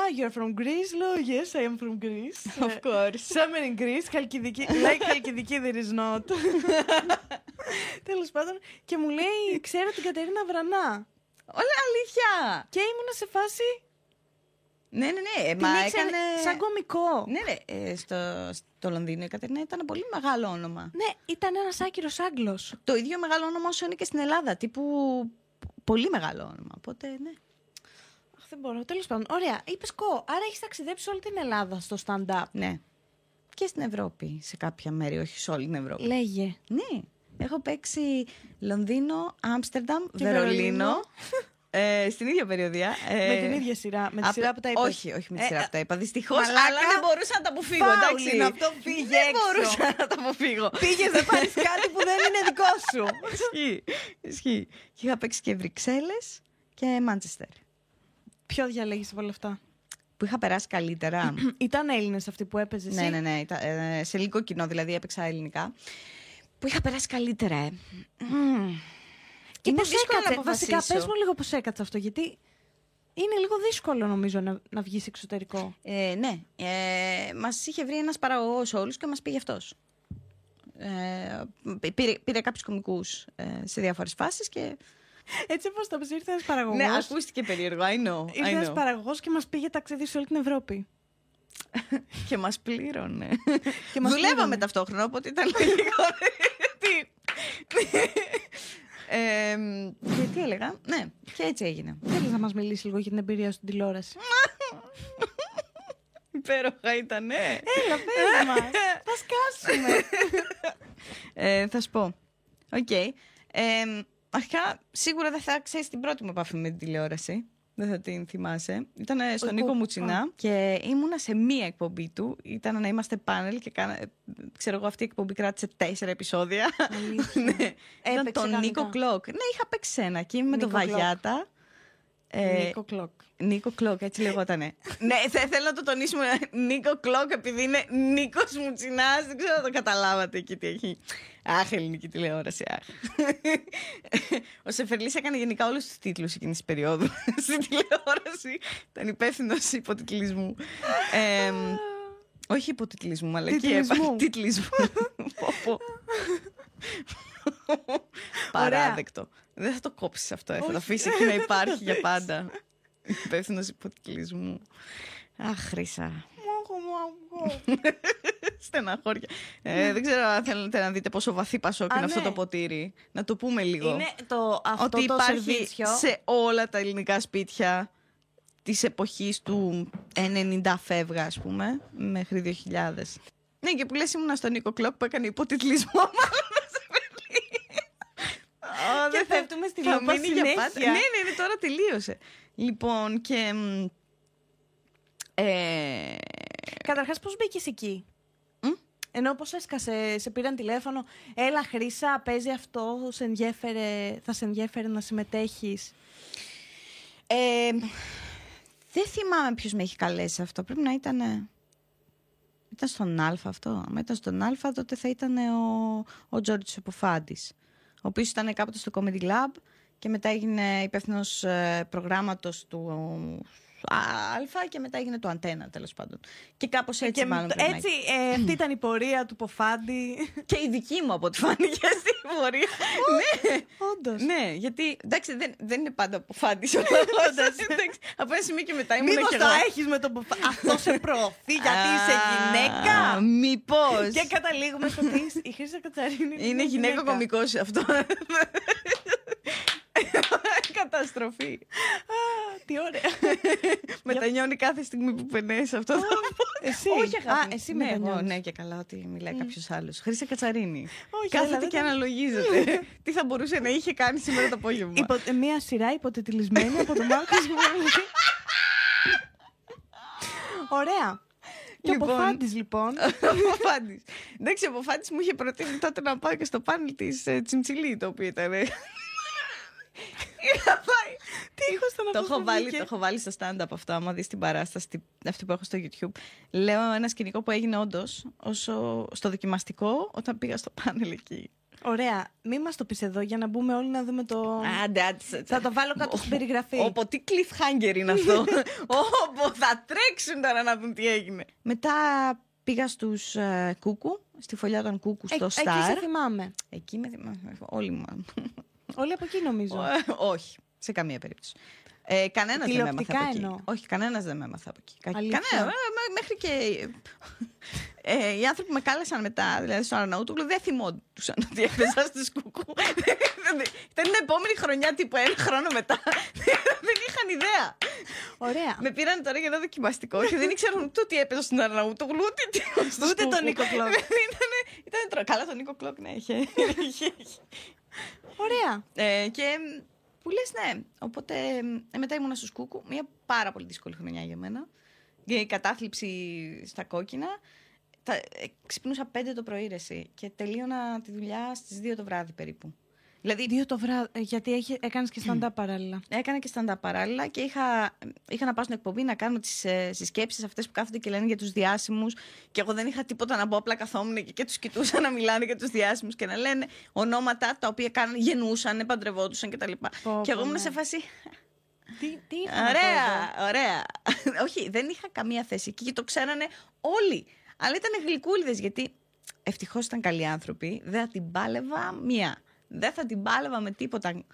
Ah, you're from Greece. Λέω Yes, I am from Greece. Of course. Summer in Greece, Χαλκιδική. Like Χαλκιδική, there is not. *laughs* Τέλος πάντων. Και μου λέει, Ξέρω την Κατερίνα Βρανά. Όλα αλήθεια. Και ήμουνα σε φάση. Ναι, ναι, ναι. ε, Την Μα ήξερε έκανε. σαν κωμικό. Ναι, ναι. ε, στο, στο Λονδίνο η Κατερίνα ήταν πολύ μεγάλο όνομα. Ναι, ήταν ένας άκυρο Άγγλος. Το ίδιο μεγάλο όνομα όσο είναι και στην Ελλάδα. Τύπου πολύ μεγάλο όνομα. Οπότε, ναι. Αχ, δεν μπορώ. Τέλος πάντων. Ωραία. Είπες κο. Άρα έχεις ταξιδέψει όλη την Ελλάδα στο stand-up. Ναι. Και στην Ευρώπη, σε κάποια μέρη, όχι σε όλη την Ευρώπη. Λέγε. Ναι. Έχω παίξει Λονδίνο, Άμστερνταμ, Και Βερολίνο. Βερολίνο. *laughs* ε, στην ίδια περιοδία. Ε, με την ίδια σειρά. Με τη απλά- σειρά που τα είπες. Όχι, όχι με τη Ε, σειρά που τα είπα. Δυστυχώς, μαλάκα, αλλά δεν μπορούσα να τα αποφύγω. φάουλ εντάξει. είναι αυτό, φύγε δεν έξω. μπορούσα να τα αποφύγω. Πήγε να πάρεις *laughs* κάτι που δεν είναι δικό σου. Ισχύει. Ισχύει. Και είχα παίξει και Βρυξέλλες και Μάντσεστερ. Ποιο διαλέγεις από όλα αυτά; Που είχα περάσει καλύτερα. *clears throat* Ήταν Έλληνες αυτοί που έπαιζες. ναι, ναι, ναι. ήταν, ε, σε λίγο κοινό, δηλαδή έπαιξα ελληνικά. Που είχα περάσει καλύτερα, ε. Μμμ. Και Είναι πώς δύσκολο να έκατσε. Βασικά, αποφασίσω. πες μου λίγο πώς έκατσε αυτό. Γιατί είναι λίγο δύσκολο νομίζω να, να βγεις εξωτερικό. Ε, ναι. Ε, μας είχε βρει ένας παραγωγός όλους και μας πήγε αυτός. Ε, πήρε, πήρε κάποιους κομικούς ε, σε διάφορες φάσεις και. Έτσι όπως το πεις, ήρθε ένας παραγωγός. Ναι, ακούστηκε περίεργο. I know. I Ήρθε ένας know. παραγωγός και μας πήγε ταξίδι σε όλη την Ευρώπη. *laughs* και μας πλήρωνε. Και μας Δουλεύαμε πλήρωνε. ταυτόχρονα, οπότε ήταν λογικό. *laughs* Τι; *laughs* Ε, και τι έλεγα; Ναι, και έτσι έγινε. Θέλεις να μας μιλήσεις λίγο για την εμπειρία σου στην τηλεόραση; Υπέροχα ήταν, ναι. Έλα, πες μας. Θα σκάσουμε. Ε, θα σου πω. Οκ. Ε, αρχικά, σίγουρα δεν θα ξέρεις την πρώτη μου επαφή με την τηλεόραση. Δεν θα την θυμάσαι. Ήταν στον Ο Νίκο Κου- Μουτσινά και ήμουνα σε μία εκπομπή του. Ήταν να είμαστε πάνελ και κάνα, ε, ξέρω εγώ αυτή η εκπομπή κράτησε τέσσερα επεισόδια. Αλήθεια. *laughs* ναι. Ήταν Έπαιξε τον κανονικά. Nick O'Clock. Ναι, είχα παίξει ένα και είμαι με τον Nick O'Clock. Βαγιάτα. Ε, Νίκο Κλοκ. Νίκο Κλοκ, έτσι λεγότανε. *laughs* ναι, θε- θέλω να το τονίσουμε. Νίκο Κλοκ, επειδή είναι Νίκος Μουτσινάς. Δεν ξέρω αν το καταλάβατε εκεί τι έχει. Αχ, ελληνική τηλεόραση. Αχ. Ο Σεφερλής έκανε γενικά όλους τους τίτλους εκείνης της περίοδου *laughs* στην τηλεόραση. Ήταν υπεύθυνο υποτιτλισμού. Ε, Όχι υποτιτλισμού, αλλά και Τιτλισμού. τίτλισμού. Πω, πω. Ωραία. Παράδεκτο. Δεν θα το κόψεις αυτό, ε, θα το αφήσεις εκεί να υπάρχει για *laughs* πάντα. Υπεύθυνος υποτιτλισμού. Αχ, Χρύσα. *laughs* Στεναχώρια. Ε, δεν ξέρω αν θέλετε να δείτε πόσο βαθύ πασόκ Α, είναι αυτό ναι. το ποτήρι. Να το πούμε λίγο. Είναι το, αυτό ότι το υπάρχει σερβίτσιο. σε όλα τα ελληνικά σπίτια της εποχής του 90 φεύγα, ας πούμε, μέχρι 2000. Ναι, και που λες ήμουνα στον Νίκο Κλοκ που έκανε υποτιτλισμό. *laughs* μάλλον, σε Βερλίνη. Ω, Και δεν θα- πέφτουμε στη θα λούπα μείνει για πάντα. συνέχεια. Ναι, ναι, ναι, τώρα τελείωσε. Λοιπόν, και... μ, Ε, Καταρχάς πώς μπήκες εκεί; Μ; Ενώ πώς έσκασε, σε πήραν τηλέφωνο, έλα Χρύσα, παίζει αυτό, σε ενδιέφερε, θα σε ενδιέφερε να συμμετέχεις. Ε, δεν θυμάμαι ποιος με έχει καλέσει σε αυτό. Πρέπει να ήταν... ε, Ήταν στον Α αυτό. Αν ήταν στον Α, τότε θα ήταν ο, ο Τζόρτζ Εποφάντης. Ο οποίος ήταν κάποτε στο Comedy Lab και μετά έγινε υπεύθυνος προγράμματος του Α και μετά έγινε το Αντένα τέλος πάντων. Και κάπως έτσι και μάλλον μ- πρέπει να έτσι, ε, αυτή ήταν η πορεία του Ποφάντη. Και η δική μου από ό,τι φάνηκε *laughs* στην πορεία. ναι. Όντως. Ναι, γιατί εντάξει, δεν, δεν είναι πάντα από φάντη ο λόγο. *laughs* Από ένα σημείο και μετά ήμουν Μήπως και το εγώ. έχεις με τον Ποφάντη. Αυτό σε προωθεί γιατί είσαι Α, γυναίκα; Μήπως. Και καταλήγουμε στο ότι η Χρύσα Κατσαρίνη Είναι γυναίκα κωμικό αυτό. *laughs* *laughs* Καταστροφή. Α, Τι ωραία. *laughs* Μετανιώνει κάθε στιγμή που περνάει σε αυτό. το Εσύ. Όχι, αγάπη. Α, εσύ ναι, εγώ, μετανιώνεις. ναι, και καλά ότι μιλάει κάποιος άλλος. Χρήσα Κατσαρίνη. Όχι, Κάθεται έλα, δεν και τα- αναλογίζεται. *laughs* Τι θα μπορούσε να είχε κάνει σήμερα το απόγευμα. Υπο, ε, μία σειρά υποτιτλισμένη από τον Μάρκο Σμόλη. Ωραία. Και ο Λοιπόν. Ποφάντης λοιπόν. Ο Φάντης. Εντάξει, ο Φάντης μου είχε προτείνει τότε να πάω και στο πάνελ της ε, Τσιμτσιλή, το οποίο ήταν. Είχα πάει. Τι ήχος ήταν Το αυτός έχω, που βάλει, βγήκε; το έχω βάλει στο stand-up αυτό, άμα δεις την παράσταση, τη- αυτή που έχω στο YouTube. Λέω ένα σκηνικό που έγινε όντως στο δοκιμαστικό όταν πήγα στο πάνελ εκεί. Ωραία. Μην μας το πεις εδώ για να μπούμε όλοι να δούμε το... Άντε, άντε. Θα το βάλω κάτω στην περιγραφή. Όπο, τι cliffhanger είναι αυτό. *laughs* Όπο, θα τρέξουν τώρα να δουν τι έγινε. Μετά πήγα στους ε, Κούκου, στη φωλιά των Κούκου στο Ε, Εκεί Star. σε θυμάμαι. Εκεί με θυμάμαι. Όλοι μου. Όλοι από εκεί νομίζω. Ε, Όχι, σε καμία περίπτωση. Ε, κανένας δεν με έμαθε Τηλεοπτικά από εκεί. εννοώ. Όχι, κανένας δεν με έμαθε από εκεί. Κα- Αλήθεια. Κανένα. ε, μέ- μέχρι και. Ε, οι άνθρωποι που με κάλεσαν μετά, δηλαδή στο Αρναούτογλου, δεν θυμόντουσαν ότι έπαιζα στου κουκού. Ήταν την επόμενη χρονιά, τύπου ένα χρόνο μετά. δεν είχαν ιδέα. Ωραία. Με πήραν τώρα για ένα δοκιμαστικό και δεν ήξεραν ούτε ότι έπαιζα στον Αρναούτογλου, ούτε τι. στους Ούτε τον Κούκου. Νίκο Κλοκ. *laughs* Ήτανε, ήτανε τρο- Καλά, τον Νίκο Κλοκ, ναι, είχε. Είχε- είχε. Ωραία. Ε, και μ, που λες ναι. Οπότε ε, μετά ήμουνα στους Κούκου. Μια πάρα πολύ δύσκολη χρονιά για μένα. Για η κατάθλιψη στα κόκκινα. Τα, ε, ξυπνούσα 5 το πρωί ρε, εσύ, και τελείωνα τη δουλειά στις 2 το βράδυ περίπου. Δηλαδή Δύο το βράδυ, ε, γιατί έχει, έκανες και stand-up *clears throat* παράλληλα. έκανα και stand-up παράλληλα και είχα, είχα να πάω στην εκπομπή να κάνω τις ε, συσκέψεις αυτές που κάθονται και λένε για τους διάσημους και εγώ δεν είχα τίποτα να πω, απλά καθόμουν εκεί και τους κοιτούσα να μιλάνε για τους διάσημους και να λένε ονόματα τα οποία κάνουν, γεννούσαν, παντρευόντουσαν κτλ. Πω, Και εγώ πω, ήμουν ναι. σε φάση, Τι, τι είχα να πω εδώ; Ωραία, ωραία. *laughs* Όχι, δεν είχα καμία θέση εκεί και το ξέρανε όλοι. Αλλά ήταν γλυκούλιδες γιατί ευτυχώς ήταν καλοί άνθρωποι. Δεν θα την πάλευα μία. Δεν θα την πάλευα με τίποτα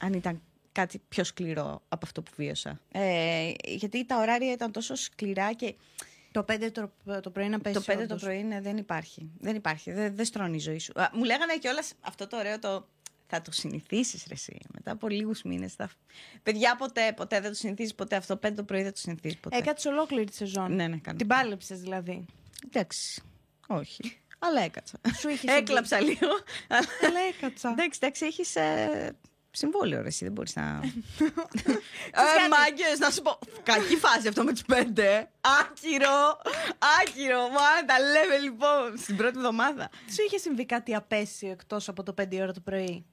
αν ήταν κάτι πιο σκληρό από αυτό που βίωσα. Ε, γιατί τα ωράρια ήταν τόσο σκληρά και Το 5 το, το πρωί να πέσει. το 5 το όντως. πρωί ναι, δεν υπάρχει. Δεν υπάρχει. Δεν, δεν στρώνει η ζωή σου. Α, μου λέγανε κιόλας αυτό το ωραίο το. Θα το συνηθίσεις, ρε εσύ. Μετά από λίγους μήνες. Θα... Παιδιά, ποτέ, ποτέ δεν το συνηθίζεις ποτέ αυτό. Πέντε το πρωί δεν το συνηθίζεις ποτέ. Έκατσε ολόκληρη τη σεζόν. Ναι, ναι, κάνω. Την πάλεψες δηλαδή. Εντάξει. Όχι. Αλλά έκατσα. Σου είχες *laughs* Έκλαψα λίγο. Αλλά- Αλλά έκατσα. Εντάξει, εντάξει, έχεις ε, συμβόλαιο, ρε, εσύ. Δεν μπορείς να. κάτι. ε, μάγκες, να σου πω. Κακή φάση αυτό με τους πέντε. Άκυρο. Άκυρο. Μα τα λέμε λοιπόν στην πρώτη εβδομάδα. Σου είχε συμβεί κάτι απέσιο εκτός από το 5 ώρα το πρωί;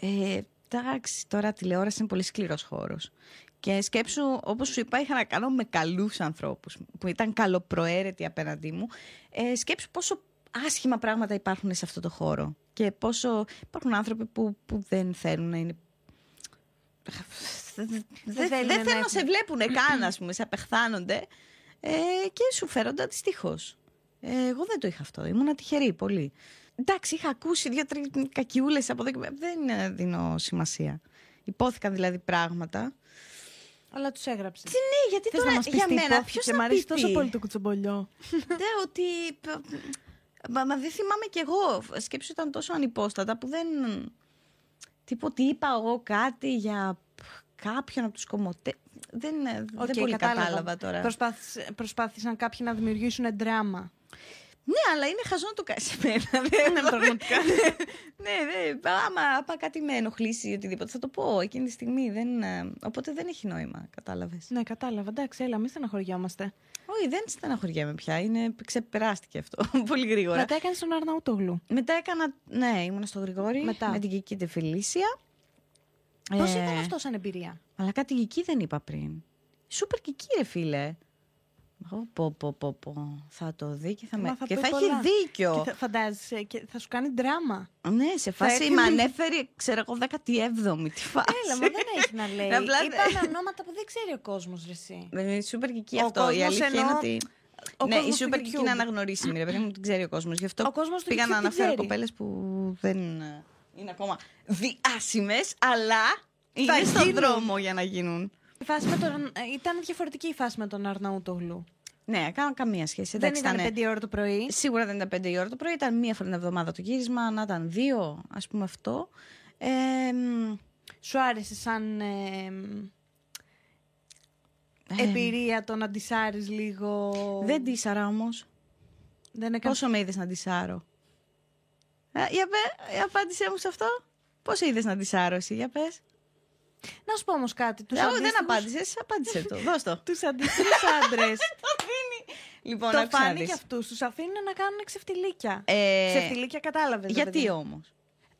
Ε, εντάξει, τώρα τηλεόραση είναι πολύ σκληρός χώρος. Και σκέψου, όπως σου είπα, είχα να κάνω με καλούς ανθρώπους που ήταν καλοπροαίρετοι απέναντί μου. Ε, σκέψου πόσο άσχημα πράγματα υπάρχουν σε αυτό το χώρο. Και πόσο υπάρχουν άνθρωποι που, που δεν θέλουν να είναι... Δεν, δεν, θέλουν δεν να θέλουν να έχουν. σε βλέπουν καν, ας πούμε, σε απεχθάνονται. ε, και σου φέρονται αντιστοίχως. Ε, εγώ δεν το είχα αυτό. Ήμουν τυχερή πολύ. Εντάξει, είχα ακούσει δύο-τρεις κακιούλες από εδώ και πέρα. Δεν ε, δίνω σημασία. Υπόθηκαν δηλαδή πράγματα. Αλλά τους έγραψες. Τι ναι, γιατί Θες τώρα να μας πεις για τι μένα υπόθηκε, ποιος Μ' να αρέσει πει τόσο τι; πολύ το κουτσομπολιό. *laughs* Ναι, ότι. Μα, μα δεν θυμάμαι κι εγώ. Σκέψου ήταν τόσο ανυπόστατα που δεν. Τίποτε ότι είπα εγώ κάτι για κάποιον από τους κομμωτέ. Δεν, Οκ, δεν πολύ κατάλαβα τώρα. Προσπάθησε- Προσπάθησαν κάποιοι να δημιουργήσουν δράμα. Ναι, αλλά είναι χαζό να το κάνει σε μένα. Δεν Ναι, πραγματικά. ναι, ναι. Άμα, άμα κάτι με ενοχλήσει ή οτιδήποτε, θα το πω εκείνη τη στιγμή. Δεν, ε, οπότε δεν έχει νόημα, κατάλαβες. Ναι, κατάλαβα. Εντάξει, έλα, μην στεναχωριόμαστε. Όχι, δεν στεναχωριέμαι πια. Είναι, ξεπεράστηκε αυτό *laughs* πολύ γρήγορα. Μετά έκανες τον Αρναούτογλου. Μετά έκανα. Ναι, ήμουν στο Γρηγόρι Μετά. με την Κική Τεφιλίσια. Πώς Ε, ήταν αυτό σαν εμπειρία; Αλλά κάτι Κική δεν είπα πριν. Σούπερ Κική, ρε φίλε. Εγώ πω, πω, πω, πω. Θα το δει και θα, Μα με... θα και πει θα πολλά. έχει δίκιο. Και θα, φαντάζεσαι και θα σου κάνει δράμα. Ναι, σε φάση έκανε- με ανέφερε, ξέρω εγώ, 17η. Τι φάση. Έλα, μα δεν έχει να λέει. *laughs* Απλά- Είπαν ονόματα που δεν ξέρει ο κόσμος, εσύ. Δεν είναι σούπερ Κική Ο αυτό. Η κόσμος αλήθεια εννοώ- είναι ότι. ο ναι, η κόσμος του σούπερ Κική YouTube. είναι αναγνωρίσιμη, ρε παιδί μου, την ξέρει ο κόσμος. Γι' αυτό Ο κόσμος του πήγα YouTube να την αναφέρω ξέρει. κοπέλες που δεν ε, είναι ακόμα διάσημες, αλλά Θα είναι στον γίνουν. δρόμο για να γίνουν. Η φάση με τον... ε, Ήταν διαφορετική η φάση με τον Αρναούτογλου. Ναι, κάνω καμία σχέση. Δεν Εντάξει, ήταν ήτανε- 5 ώρα το πρωί. Σίγουρα δεν ήταν πέντε η ώρα το πρωί, ήταν μία φορά την εβδομάδα το γύρισμα, να ήταν δύο, ας πούμε αυτό. Ε, μ, Σου άρεσε σαν ε, ε, εμπειρία το να ντυσάρεις λίγο... Δεν τίσαρα όμως. Δεν έκανε... Πόσο με είδες να τισάρω. Ε, για πέ, απάντησέ μου σε αυτό. Πώς είδες να τισάρω εσύ, για πες. Να σου πω όμως κάτι. Τους Ε, όχι, δεν αντίστοιχους- απάντησες, απάντησε το. Δώσ' το. Τους αντίστοιχους άντρες. *laughs* Λοιπόν, το άκουσα να φάνηκε δεις. αυτούς. Τους αφήνουν να κάνουν ξεφτιλίκια. Ε, Ξεφτιλίκια κατάλαβες. ρε γιατί παιδί. όμως;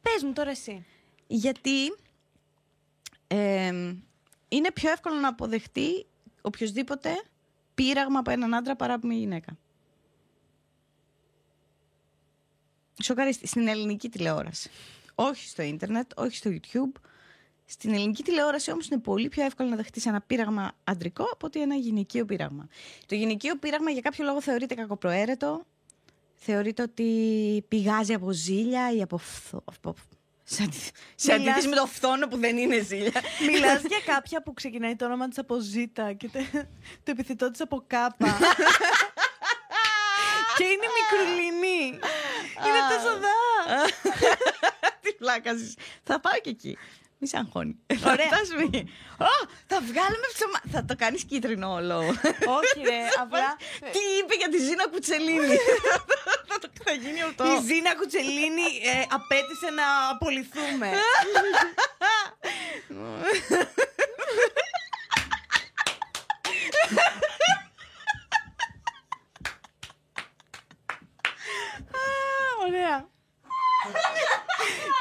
Πες μου τώρα εσύ. Γιατί ε, είναι πιο εύκολο να αποδεχτεί οποιοδήποτε πείραγμα από έναν άντρα παρά από μια γυναίκα. Σοκαρίστη. Στην ελληνική τηλεόραση. Όχι στο ίντερνετ, όχι στο YouTube. Στην ελληνική τηλεόραση όμως είναι πολύ πιο εύκολο να δεχτείς ένα πείραγμα αντρικό από ότι ένα γυναικείο πείραγμα. Το γυναικείο πείραγμα για κάποιο λόγο θεωρείται κακοπροαίρετο. Θεωρείται ότι πηγάζει από ζήλια ή από φθο... από- Σε, αντι... σε Μιλάς- αντίθεση με το φθόνο που δεν είναι ζήλια. Μιλάς *laughs* για κάποια που ξεκινάει το όνομα της από Ζήτα και το, το επιθετό της από Κάπα. *laughs* και είναι μικρουλινή. είναι τόσο δά. *laughs* Τι πλάκα ζεις. Θα πάω και εκεί. Μη σε αγχώνει. Ωραία. Φαντάσου μη. Ω, θα βγάλουμε ψωμά. Θα το κάνεις κίτρινο όλο. Όχι ρε, απλά... Τι είπε για τη Ζήνα Κουτσελίνη; *laughs* θα, το, θα γίνει αυτό. Η Ζήνα Κουτσελίνη ε, απέτησε να απολυθούμε. Α, Ωραία.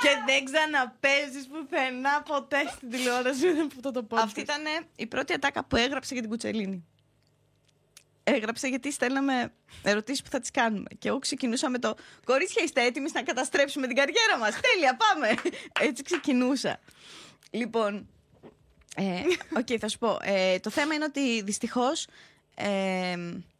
Και δεν ξαναπέζεις πουθενά ποτέ στην τηλεόραση ούτε από αυτό το podcast. Αυτή ήταν η πρώτη ατάκα που έγραψε για την Κουτσελίνη. Έγραψε γιατί στέλναμε ερωτήσεις που θα τις κάνουμε. Και εγώ ξεκινούσα με το Κορίτσια, είστε έτοιμοι να καταστρέψουμε την καριέρα μας; Τέλεια, πάμε. Έτσι ξεκινούσα. Λοιπόν. Ε, Οκ, θα σου πω. Ε, το θέμα είναι ότι δυστυχώς. Ε, εσ-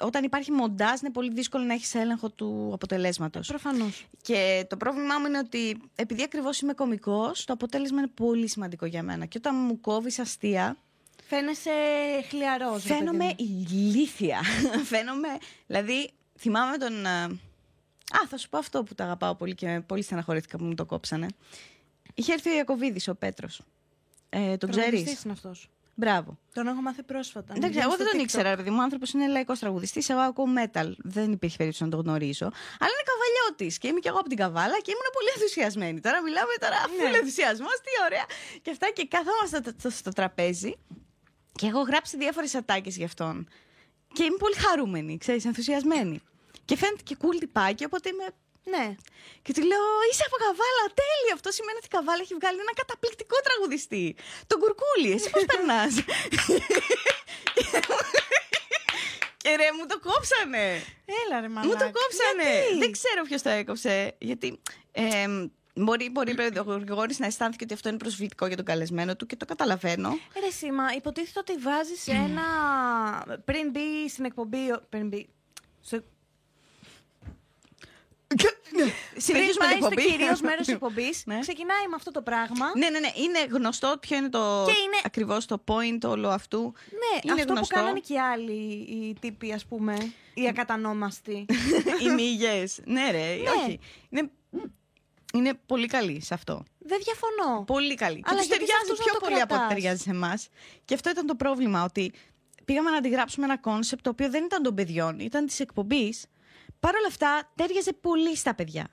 όταν υπάρχει μοντάζ είναι πολύ δύσκολο να έχεις έλεγχο του αποτελέσματος. Προφανώς. Και το πρόβλημά μου είναι ότι επειδή ακριβώς είμαι κωμικός, το αποτέλεσμα είναι πολύ σημαντικό για μένα. Και όταν μου κόβεις αστεία, Φαίνεσαι χλιαρός. ρε παιδί φαίνομαι μου. ηλίθια. *laughs* φαίνομαι, δηλαδή, θυμάμαι τον... ε, Α, θα σου πω αυτό που το αγαπάω πολύ και πολύ στεναχωρήθηκα που μου το κόψανε. Είχε έρθει ο Ιακωβίδης, ο Πέτρος. Ε, τον Τραγουδιστής ξέρεις; είναι αυτός. Μπράβο. Τον έχω μάθει πρόσφατα. Εντάξει, Μου εγώ βγαίνει δεν στο τον TikTok. ήξερα, ρε παιδί μου. Ο άνθρωπος είναι λαϊκός τραγουδιστής. Εγώ ακούω metal. Δεν υπήρχε περίπτωση να τον γνωρίζω. Αλλά είναι καβαλιώτης. Και είμαι κι εγώ από την καβάλα και ήμουν πολύ ενθουσιασμένη. Τώρα μιλάμε τώρα Ναι. full ενθουσιασμός. Τι ωραία. Και αυτά και κάθόμαστε στο, στο, στο τραπέζι. Και έχω γράψει διάφορες ατάκες γι' αυτόν. Και είμαι πολύ χαρούμενη, ξέρεις, ενθουσιασμένη. Και φαίνεται και cool τυπάκι, οπότε είμαι. Ναι. Και του λέω: Είσαι από καβάλα, τέλειο. Αυτό σημαίνει ότι η καβάλα έχει βγάλει ένα καταπληκτικό τραγουδιστή. Τον Κουρκούλη, εσύ πώς περνάς; και ρε, μου το κόψανε. Έλα ρε Μου μαλάκα. το κόψανε. Γιατί; Δεν ξέρω ποιος το έκοψε. Γιατί. ε, Μπορεί, μπορεί ο Γρηγόρης να αισθάνθηκε ότι αυτό είναι προσβλητικό για τον καλεσμένο του και το καταλαβαίνω. Ε, Ρε Σίμα, υποτίθεται ότι βάζεις ένα. πριν μπει στην εκπομπή. Πριν μπει. σε- Πριν Συνεχίζουμε πάει την στο εκπομπή. κυρίως *laughs* μέρος της εκπομπής, Ναι. ξεκινάει με αυτό το πράγμα. Ναι, ναι, ναι. Είναι γνωστό ποιο είναι το Και είναι- ακριβώς το point όλου αυτού. Ναι, είναι αυτό γνωστό. που κάνανε και οι άλλοι οι τύποι, ας πούμε. Οι ακατανόμαστοι. *laughs* Οι *laughs* μύγες. ναι, ρε. Ναι. Όχι. Είναι, είναι πολύ καλή σε αυτό. Δεν διαφωνώ. Πολύ καλή. Αλλά και τους γιατί σε ταιριάζει αυτούς να πιο το πολύ από ό,τι κρατάς; ταιριάζει σε εμάς. Και αυτό ήταν το πρόβλημα. Ότι πήγαμε να αντιγράψουμε ένα concept το οποίο δεν ήταν των παιδιών, ήταν της εκπομπής. Παρ' όλα αυτά, ταίριαζε πολύ στα παιδιά.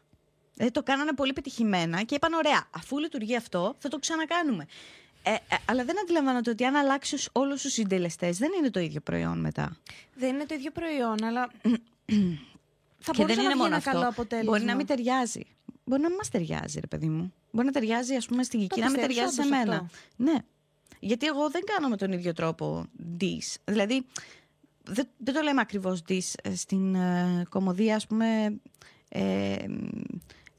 Δηλαδή το κάνανε πολύ πετυχημένα και είπαν: Ωραία, αφού λειτουργεί αυτό, θα το ξανακάνουμε. Ε, ε, αλλά δεν αντιλαμβάνονται ότι αν αλλάξεις όλους τους συντελεστές, δεν είναι το ίδιο προϊόν μετά. Δεν είναι το ίδιο προϊόν, αλλά. *clears throat* θα και μπορούσε δεν να είναι βγει μόνο ένα αυτό. καλό αποτέλεσμα. Μπορεί να μην ταιριάζει. Μπορεί να μην μας ταιριάζει, ρε παιδί μου. Μπορεί να ταιριάζει, ας πούμε, στην Κική, να μην πιστεύεις ταιριάζει σε όντως μένα. αυτό; Ναι. Γιατί εγώ δεν κάνω με τον ίδιο τρόπο dis. Δηλαδή, δεν, δεν το λέμε ακριβώς dis. Ε, Στην ε, κομμωδία, ας πούμε, ε,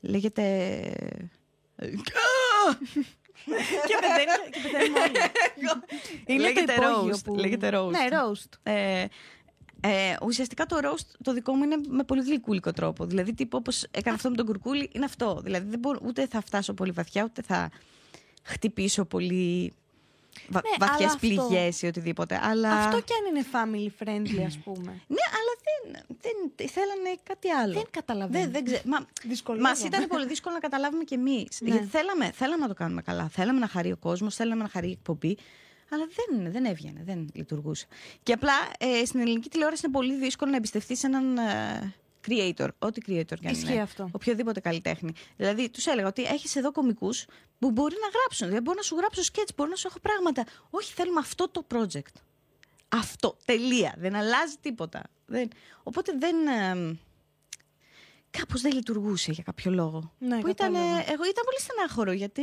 λέγεται. και πεθαίνει- και πεθαίνουμε όλοι. Είναι Λέγεται το υπόγειο roast, που... λέγεται roast. Ναι, roast. Ε, ε, ουσιαστικά το roast το δικό μου είναι με πολύ γλυκούλικο τρόπο. Δηλαδή, τύπου όπως έκανα αυτό με τον κουρκούλι, είναι αυτό. Δηλαδή, δεν μπορώ, ούτε θα φτάσω πολύ βαθιά, ούτε θα χτυπήσω πολύ βα, Ναι, βαθιές αλλά αυτό- πληγές ή οτιδήποτε. Αλλά... Αυτό κι αν είναι family friendly, ας πούμε. *clears throat* Ναι, αλλά δεν, δεν θέλανε κάτι άλλο. Δεν καταλαβαίνω. Δεν, δεν ξέ- Μα, Δυσκολεύομαι. μας ήταν πολύ δύσκολο να καταλάβουμε κι εμείς. Ναι. Γιατί θέλαμε, θέλαμε να το κάνουμε καλά. Θέλαμε να χαρεί ο κόσμος, θέλαμε να χαρεί η εκπομπή. Αλλά δεν, δεν έβγαινε, δεν λειτουργούσε. Και απλά ε, στην ελληνική τηλεόραση είναι πολύ δύσκολο να εμπιστευτείς έναν ε, creator, ό,τι creator κι αν Ισχύει είναι. αυτό. Οποιοδήποτε καλλιτέχνη. Δηλαδή, τους έλεγα ότι έχεις εδώ κομικούς που μπορεί να γράψουν. Δηλαδή, μπορώ να σου γράψω σκέτς, μπορώ να σου έχω πράγματα. Όχι, θέλουμε αυτό το project. Αυτό. Τελεία. Δεν αλλάζει τίποτα. Δεν... Οπότε δεν. Ε, Κάπως δεν λειτουργούσε για κάποιο λόγο. Ναι, που ήταν, κατάλαβα. εγώ ήταν πολύ στενάχωρο γιατί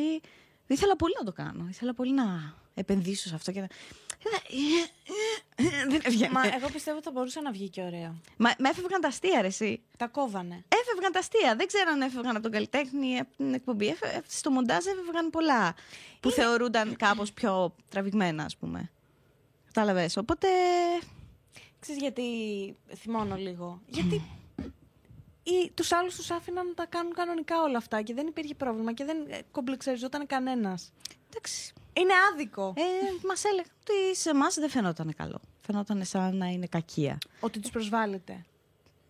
ήθελα πολύ να το κάνω. Ήθελα πολύ να επενδύσω σε αυτό και να. Δεν έβγαινε. Μα εγώ πιστεύω ότι θα μπορούσε να βγει και ωραία. Μα με έφευγαν τα αστεία, ρε, εσύ. Τα κόβανε. Έφευγαν τα αστεία. Δεν ξέρω αν έφευγαν από τον καλλιτέχνη ή από την εκπομπή. Έφε- Στο μοντάζ έφευγαν πολλά που θεωρούνταν κάπως πιο τραβηγμένα, ας πούμε. Κατάλαβες. Οπότε. Ξέρεις γιατί θυμώνω λίγο. Γιατί οι, τους άλλους τους άφηναν να τα κάνουν κανονικά όλα αυτά και δεν υπήρχε πρόβλημα και δεν ε, κομπλεξαριζόταν κανένας. Εντάξει. Είναι άδικο Ε, Μας έλεγαν ότι σε εμάς δεν φαινόταν καλό. Φαινόταν σαν να είναι κακία. ότι τους προσβάλλεται.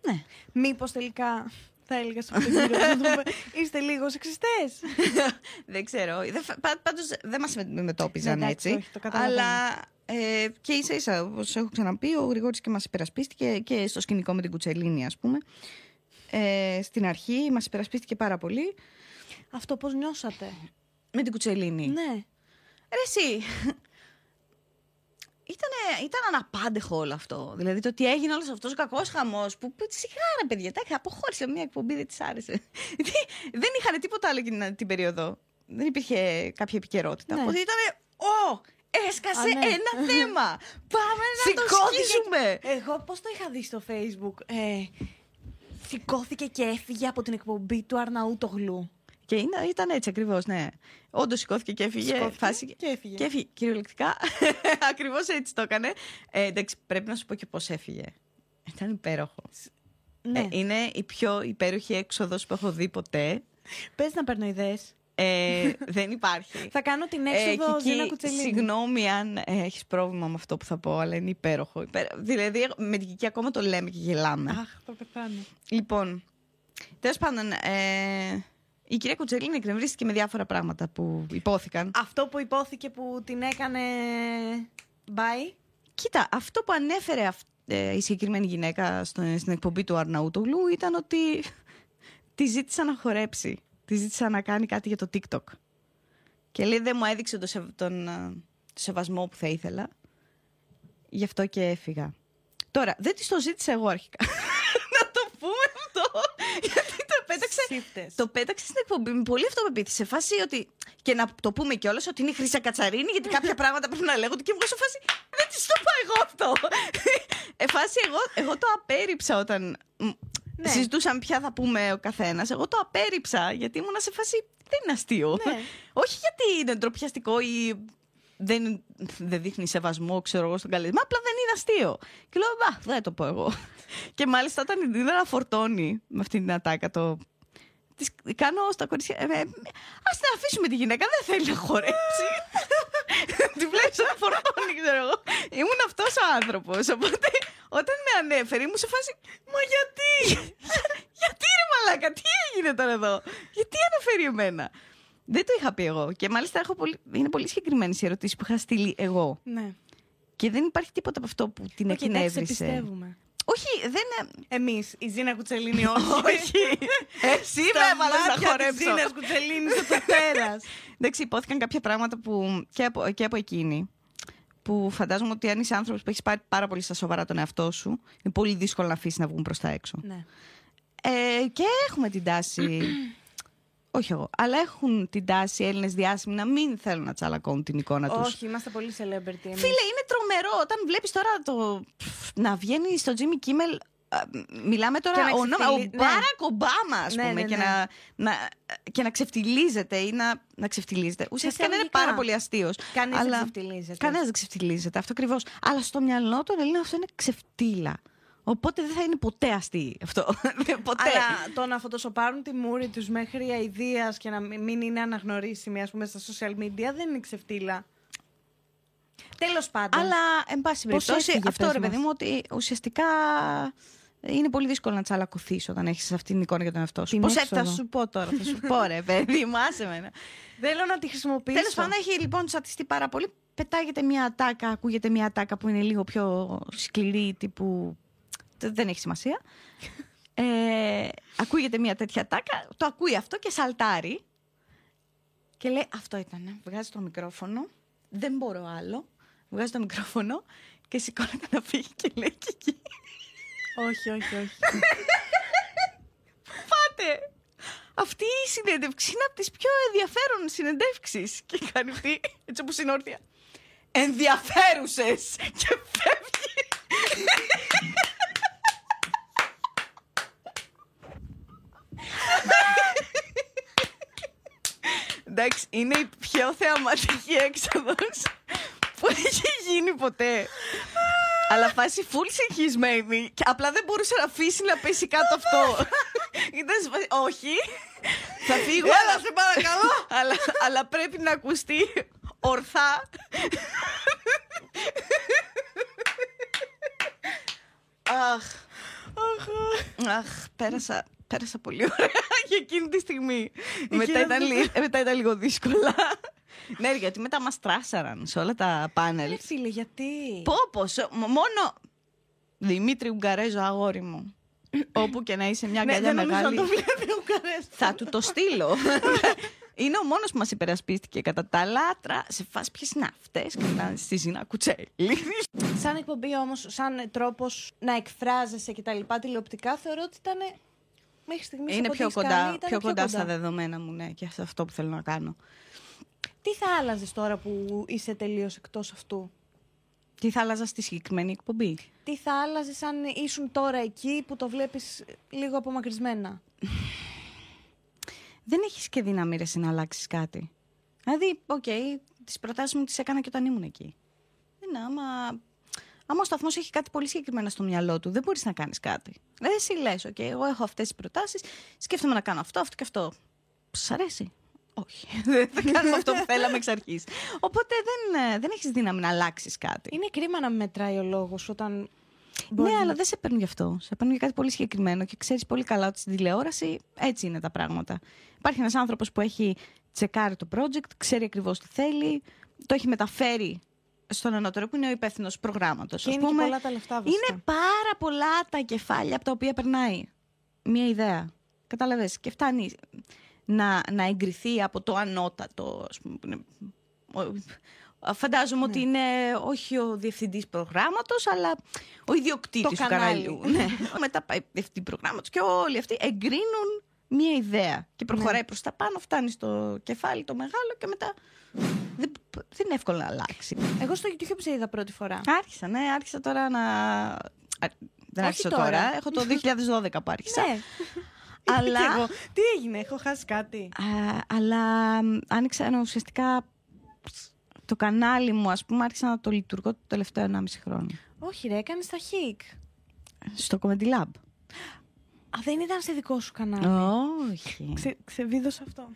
Ναι. Μήπως τελικά θα έλεγα σε αυτόν τον κύριο να το πω, είστε λίγο σεξιστές; *laughs* δεν ξέρω. Δεν, φα- πα- πάντως δεν μας αντιμετώπιζαν Ναι, εντάξει, έτσι. όχι, το καταλαβαίνω. αλλά ε, και ίσα ίσα, όπως έχω ξαναπεί, ο Γρηγόρης και μας υπερασπίστηκε και στο σκηνικό με την Κουτσελίνη, ας πούμε. Ε, στην αρχή μας υπερασπίστηκε πάρα πολύ. Αυτό πώς νιώσατε; Με την Κουτσελίνη. Ναι. Ρε εσύ, Ήτανε, ήταν αναπάντεχο όλο αυτό. Δηλαδή το ότι έγινε όλος αυτός ο κακός χαμός που, που σιγά ρε παιδιά, τα αποχώρησε μια εκπομπή, δεν της άρεσε. *laughs* Γιατί δεν είχαν τίποτα άλλο εκείνη την περίοδο. Δεν υπήρχε κάποια επικαιρότητα. Ναι. Οπότε ήταν. Ω! Έσκασε Α, ναι. ένα θέμα! *laughs* Πάμε να το Σηκώθηκε σκίσουμε! Εγώ πώς το είχα δει στο facebook. Ε, σηκώθηκε και έφυγε από την εκπομπή του Αρναούτογλου. Και είναι, ήταν έτσι ακριβώς, ναι. Όντως σηκώθηκε και έφυγε. Σηκώθηκε φάση, και έφυγε. Και έφυγε. Κυριολεκτικά. *laughs* ακριβώς έτσι το έκανε. Ε, εντάξει, πρέπει να σου πω και πώς έφυγε. Ήταν υπέροχο. Ναι. Ε, είναι η πιο υπέροχη έξοδος που έχω δει ποτέ. Πες να παίρνω ιδέες. Ε, *laughs* δεν υπάρχει. Θα κάνω την Ε, έξοδο Κική, Ζήνα Κουτσελίνη. Συγγνώμη αν ε, έχεις πρόβλημα με αυτό που θα πω, αλλά είναι υπέροχο. Υπέρο- Δηλαδή, εγώ- με την Κική ακόμα το λέμε και γελάμε. Αχ, θα πεθάνω. Λοιπόν, τέλος πάντων, ε, η κυρία Κουτσελίνη εκνευρίστηκε με διάφορα πράγματα που υπόθηκαν. Αυτό που υπόθηκε που την έκανε. Bye. Κοίτα, αυτό που ανέφερε αυ- ε, η συγκεκριμένη γυναίκα στο, στην εκπομπή του Αρναούτογλου ήταν ότι *laughs* τη ζήτησα να χορέψει. Τη ζήτησα να κάνει κάτι για το TikTok. Και λέει δεν μου έδειξε το σε- τον ε, το σεβασμό που θα ήθελα. Γι' αυτό και έφυγα. Τώρα, δεν της το ζήτησα εγώ αρχικά. *laughs* να το πούμε αυτό. Γιατί το πέταξε. Σύφτες. Το πέταξε στην εκπομπή με πολύ αυτοπεποίθηση. Σε φάση ότι. Και να το πούμε κιόλας ότι είναι η Χρυσά Κατσαρίνη, γιατί κάποια *laughs* πράγματα πρέπει να λέγονται. Και εγώ σε φάση. Δεν της το είπα εγώ αυτό. *laughs* ε, φάση εγώ, εγώ το απέρριψα όταν. μ, Ναι. συζητούσαμε ποια θα πούμε ο καθένας. Εγώ το απέρριψα γιατί ήμουν σε φάση. Δεν είναι αστείο. Ναι. *laughs* Όχι γιατί είναι ντροπιαστικό ή δεν, δεν δείχνει σεβασμό, ξέρω εγώ, στον καλεσμένο. Απλά δεν είναι αστείο. Και λέω, Μπα, δεν το πω εγώ. Και μάλιστα όταν την είδα να φορτώνει με αυτή την ατάκα το. Της κάνω στα κορίτσια. Ε, ε, Α την αφήσουμε τη γυναίκα, δεν θέλει να χορέψει. Τη βλέπει να φορτώνει, ξέρω εγώ. Ήμουν αυτός ο άνθρωπος. Οπότε όταν με ανέφερε, ήμουν σε φάση. Μα γιατί! γιατί ρε μαλάκα, τι έγινε τώρα εδώ; Γιατί αναφέρει εμένα; Δεν το είχα πει εγώ. Και μάλιστα έχω πολύ, είναι πολύ συγκεκριμένες οι ερωτήσεις που είχα στείλει εγώ. Ναι. Και δεν υπάρχει τίποτα από αυτό που την Όχι, εντάξει, σε εκνεύρισε. πιστεύουμε. Όχι, δεν. Εμείς, η Ζήνα Κουτσελίνη, όχι. Όχι. *laughs* Εσύ με Στα έβαλες να μάτια της χορέψω. Ζήνας Κουτσελίνης στο το τέρας. *laughs* Εντάξει, υπόθηκαν κάποια πράγματα που και από, και από εκείνη. Που φαντάζομαι ότι αν είσαι άνθρωπος που έχεις πάρει πάρα πολύ στα σοβαρά τον εαυτό σου, είναι πολύ δύσκολο να αφήσεις να βγουν προς τα έξω. ναι. Ε, και έχουμε την τάση. *clears throat* όχι εγώ, αλλά έχουν την τάση οι Έλληνες διάσημοι να μην θέλουν να τσαλακώνουν την εικόνα τους. Όχι, είμαστε πολύ celebrity. εμείς. Φίλε, είναι τρομερό όταν βλέπεις τώρα το. να βγαίνει στο Jimmy Kimmel. α, Μιλάμε τώρα Και να ο, νο- ξεφτυλί- ο ναι. Μπάρακ Ομπάμα, ας Ναι, πούμε, ναι, και, ναι. να, να, και να ξεφτιλίζεται ή να, να ξεφτιλίζεται. Ουσιαστικά να είναι εισαγωγικά. πάρα πολύ αστείος. Κανείς δεν ξεφτιλίζεται. Κανένας δεν ξεφτιλίζεται, αυτό ακριβώς. Αλλά στο μυαλό των Ελλήνων αυτό είναι ξεφτύλα. Οπότε δεν θα είναι ποτέ αστείο αυτό. *laughs* ποτέ. Αλλά το να φωτοσοπάρουν τη μούρη τους μέχρι αηδίας και να μην μην είναι αναγνωρίσιμη, ας πούμε, στα social media δεν είναι ξεφτύλα. Τέλος πάντων. Αλλά, εν πάση Πώς περιπτώσει, έφυγε, αυτό πες ρε παιδί μας; μου, ότι ουσιαστικά είναι πολύ δύσκολο να τσαλακωθείς όταν έχεις αυτή την εικόνα για τον εαυτό σου. Την Πώς θα έξοδο. σου πω τώρα, θα σου πω ρε *laughs* παιδί, μου, άσε με. Θέλω να τη χρησιμοποιήσω. Τέλος πάντων, έχει λοιπόν τσατιστεί πάρα πολύ. Πετάγεται μια ατάκα, ακούγεται μια ατάκα που είναι λίγο πιο σκληρή, τύπου. Δεν έχει σημασία. Ε, ακούγεται μια τέτοια ατάκα, το ακούει αυτό και σαλτάρει. Και λέει αυτό ήταν. Βγάζει το μικρόφωνο. Δεν μπορώ άλλο. Βγάζει το μικρόφωνο και σηκώνεται να φύγει και λέει και εκεί. Όχι, όχι, όχι. Πάτε! Αυτή η συνέντευξη είναι από τις πιο ενδιαφέρον συνεντεύξεις. Και κάνει αυτή, έτσι όπως είναι όρθια. Ενδιαφέρουσες! Και φεύγει. Εντάξει, είναι η πιο θεαματική έξοδος που έχει γίνει ποτέ. Αλλά φάση full συγχυσμένη. Και απλά δεν μπορούσε να αφήσει να πέσει κάτω αυτό. Ήταν σε φάση, όχι. Θα φύγω. Έλα, σε παρακαλώ. αλλά, αλλά πρέπει να ακουστεί ορθά. Αχ. Αχ, πέρασα, πέρασα πολύ ωραία *laughs* για εκείνη τη στιγμή. μετά, ήταν, λι- ε, μετά ήταν λίγο δύσκολα. *laughs* ναι, γιατί μετά μας τράσαραν σε όλα τα πάνελ. Ρε φίλε, γιατί; Πω, πω, σε- μ- μόνο. Δημήτρη Ουγγαρέζο, αγόρι μου. *clears throat* Όπου και να είσαι μια Ναι, αγκαλιά δεν νομίζω να μεγάλη. το βλέπει ο Καρές. Θα του το στείλω. *laughs* είναι ο μόνος που μας υπερασπίστηκε κατά τα λάτρα. Σε φάση ποιες είναι αυτές; Και να στη Ζήνα Κουτσέλη. Σαν εκπομπή όμως, σαν τρόπος να εκφράζεσαι και τα λοιπά τηλεοπτικά, θεωρώ ότι ήταν. Μέχρι στιγμής είναι πιο κοντά, πιο κοντά στα δεδομένα μου, ναι, και σε αυτό που θέλω να κάνω. Τι θα άλλαζες τώρα που είσαι τελείως εκτός αυτού; Τι θα άλλαζα στη συγκεκριμένη εκπομπή; Τι θα άλλαζες αν ήσουν τώρα εκεί που το βλέπεις λίγο απομακρυσμένα; *sighs* Δεν έχεις και δύναμη ρε, εσύ, να αλλάξεις κάτι. Δηλαδή, οκ, τις προτάσεις μου τις έκανα και όταν ήμουν εκεί. Είναι άμα. Άμα ο σταθμός έχει κάτι πολύ συγκεκριμένο στο μυαλό του, δεν μπορείς να κάνεις κάτι. Δηλαδή, εσύ λες, οκ, εγώ έχω αυτές τις προτάσεις, σκέφτομαι να κάνω αυτό, αυτό και αυτό. Σας αρέσει; Όχι. *laughs* Δεν θα κάνουμε αυτό που θέλαμε εξ αρχής. Οπότε δεν, ε, δεν έχεις δύναμη να αλλάξεις κάτι. Είναι κρίμα να μετράει ο λόγος όταν. μπορεί Ναι, να- αλλά δεν σε παίρνουν γι' αυτό. Σε παίρνουν για κάτι πολύ συγκεκριμένο και ξέρεις πολύ καλά ότι στην τηλεόραση έτσι είναι τα πράγματα. Υπάρχει ένας άνθρωπος που έχει τσεκάρει το project, ξέρει ακριβώς τι θέλει, το έχει μεταφέρει στον ανώτερο που είναι ο υπεύθυνος προγράμματος. Και είναι και πολλά τα λεφτά, βασικά. Είναι πάρα πολλά τα κεφάλια από τα οποία περνάει μία ιδέα. Κατάλαβες. Και φτάνει να, να εγκριθεί από το ανώτατο, ας πούμε, που είναι ο- Φαντάζομαι ότι είναι όχι ο διευθυντής προγράμματος, αλλά ο ιδιοκτήτης Το του κανάλι. καναλιού. *laughs* ναι. Μετά πάει διευθυντή προγράμματος και όλοι αυτοί εγκρίνουν μία ιδέα και προχωράει προς τα πάνω, φτάνει στο κεφάλι το μεγάλο και μετά δεν, δεν είναι εύκολο να αλλάξει. Εγώ στο YouTube σε είδα πρώτη φορά. Άρχισα, ναι, άρχισα τώρα να. α, Δεν Όχι άρχισα τώρα. τώρα. Έχω το 2012 που άρχισα. Ναι. *laughs* Αλλά- Και εγώ. Τι έγινε, έχω χάσει κάτι; Α, αλλά μ, άνοιξα ένα ουσιαστικά το κανάλι μου, ας πούμε, άρχισα να το λειτουργώ το τελευταίο 1,5 χρόνο. Όχι, ρε, έκανες τα χικ. Στο Comedy Lab. Α, δεν ήταν σε δικό σου κανάλι. Όχι. Ξε, ξεβίδωσα αυτό.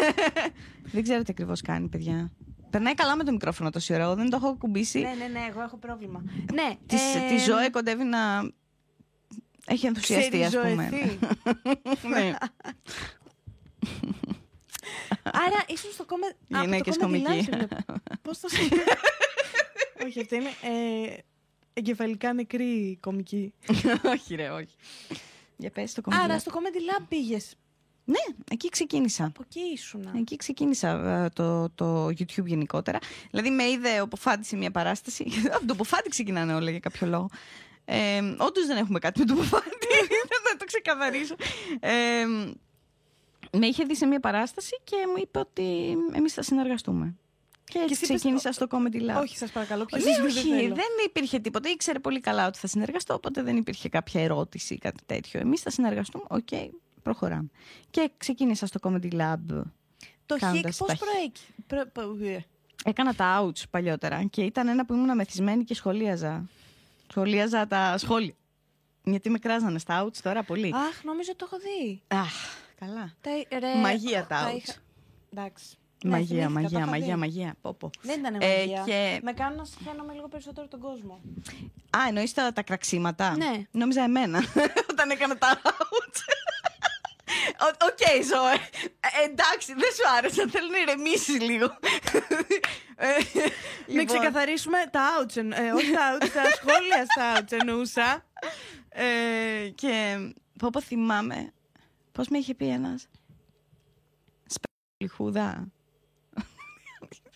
*laughs* Δεν ξέρω τι ακριβώς κάνει, παιδιά. Περνάει καλά με το μικρόφωνο τόση ώρα. Εγώ δεν το έχω κουμπίσει. Ναι, ναι, ναι, εγώ έχω πρόβλημα. Ναι, Της, ε, τη ζωή κοντεύει να έχει ενθουσιαστεί, ας πούμε. ξεριζωεθεί. *laughs* ναι. Άρα ήσουν στο κόμμα. Γυναίκες κομικοί. *laughs* Πώς το σου. Όχι, αυτή είναι ε, εγκεφαλικά νεκρή κομική. όχι, ρε, όχι. Για πες το Comedy Άρα Lab. στο Comedy Lab πήγες. Ναι, εκεί ξεκίνησα. Από εκεί ήσουν. Εκεί ξεκίνησα ε, το, το YouTube γενικότερα. Δηλαδή με είδε ο Ποφάντη σε μια παράσταση. *laughs* Από τον Ποφάντη ξεκινάνε όλα για κάποιο λόγο. Ε, Όντως δεν έχουμε κάτι με τον Ποφάντη. να το ξεκαθαρίσω. Ε, με είχε δει σε μια παράσταση και μου είπε ότι εμείς θα συνεργαστούμε. Και έτσι εσύ είπες, ξεκίνησα στο Comedy Lab. Όχι, σας παρακαλώ, Ναι, ποιος όχι, δεν θέλω. δεν υπήρχε τίποτα. Ήξερε πολύ καλά ότι θα συνεργαστώ, οπότε δεν υπήρχε κάποια ερώτηση ή κάτι τέτοιο. Εμείς θα συνεργαστούμε, οκ, προχωράμε. Και ξεκίνησα στο Comedy Lab. Το κάνοντας χικ πώς τα προέκυψε. Έκανα τα outs παλιότερα και ήταν ένα που ήμουν μεθυσμένη και σχολίαζα. Σχολίαζα τα σχόλια. Γιατί με κράζανε στα outs τώρα πολύ. Αχ, νομίζω το έχω δει. Αχ, καλά. Τα, ρε, Μαγεία τα outs. είχα- Εντάξει. Ναι, Μαγεία, θυμήθηκα, μαγεία, τα είχα μαγεία, δει. μαγεία. Πω, πω. Δεν ήταν Ε, μαγεία. και- Με κάνουν να συχαίνομαι λίγο περισσότερο τον κόσμο. Α, εννοείς τα, τα κραξίματα; Ναι. Νόμιζα εμένα *laughs* όταν έκανα τα outs. Ο- Οκ, Ζωέ. Ε, εντάξει, δεν σου άρεσε. Θέλω να ηρεμήσεις λίγο. Ε, Να λοιπόν, ξεκαθαρίσουμε τα outs. εν- ε, όχι τα outs, τα σχόλια στα outs εννοούσα. Ε, και πω πω θυμάμαι πώς με είχε πει ένας; Σπελιχούδα.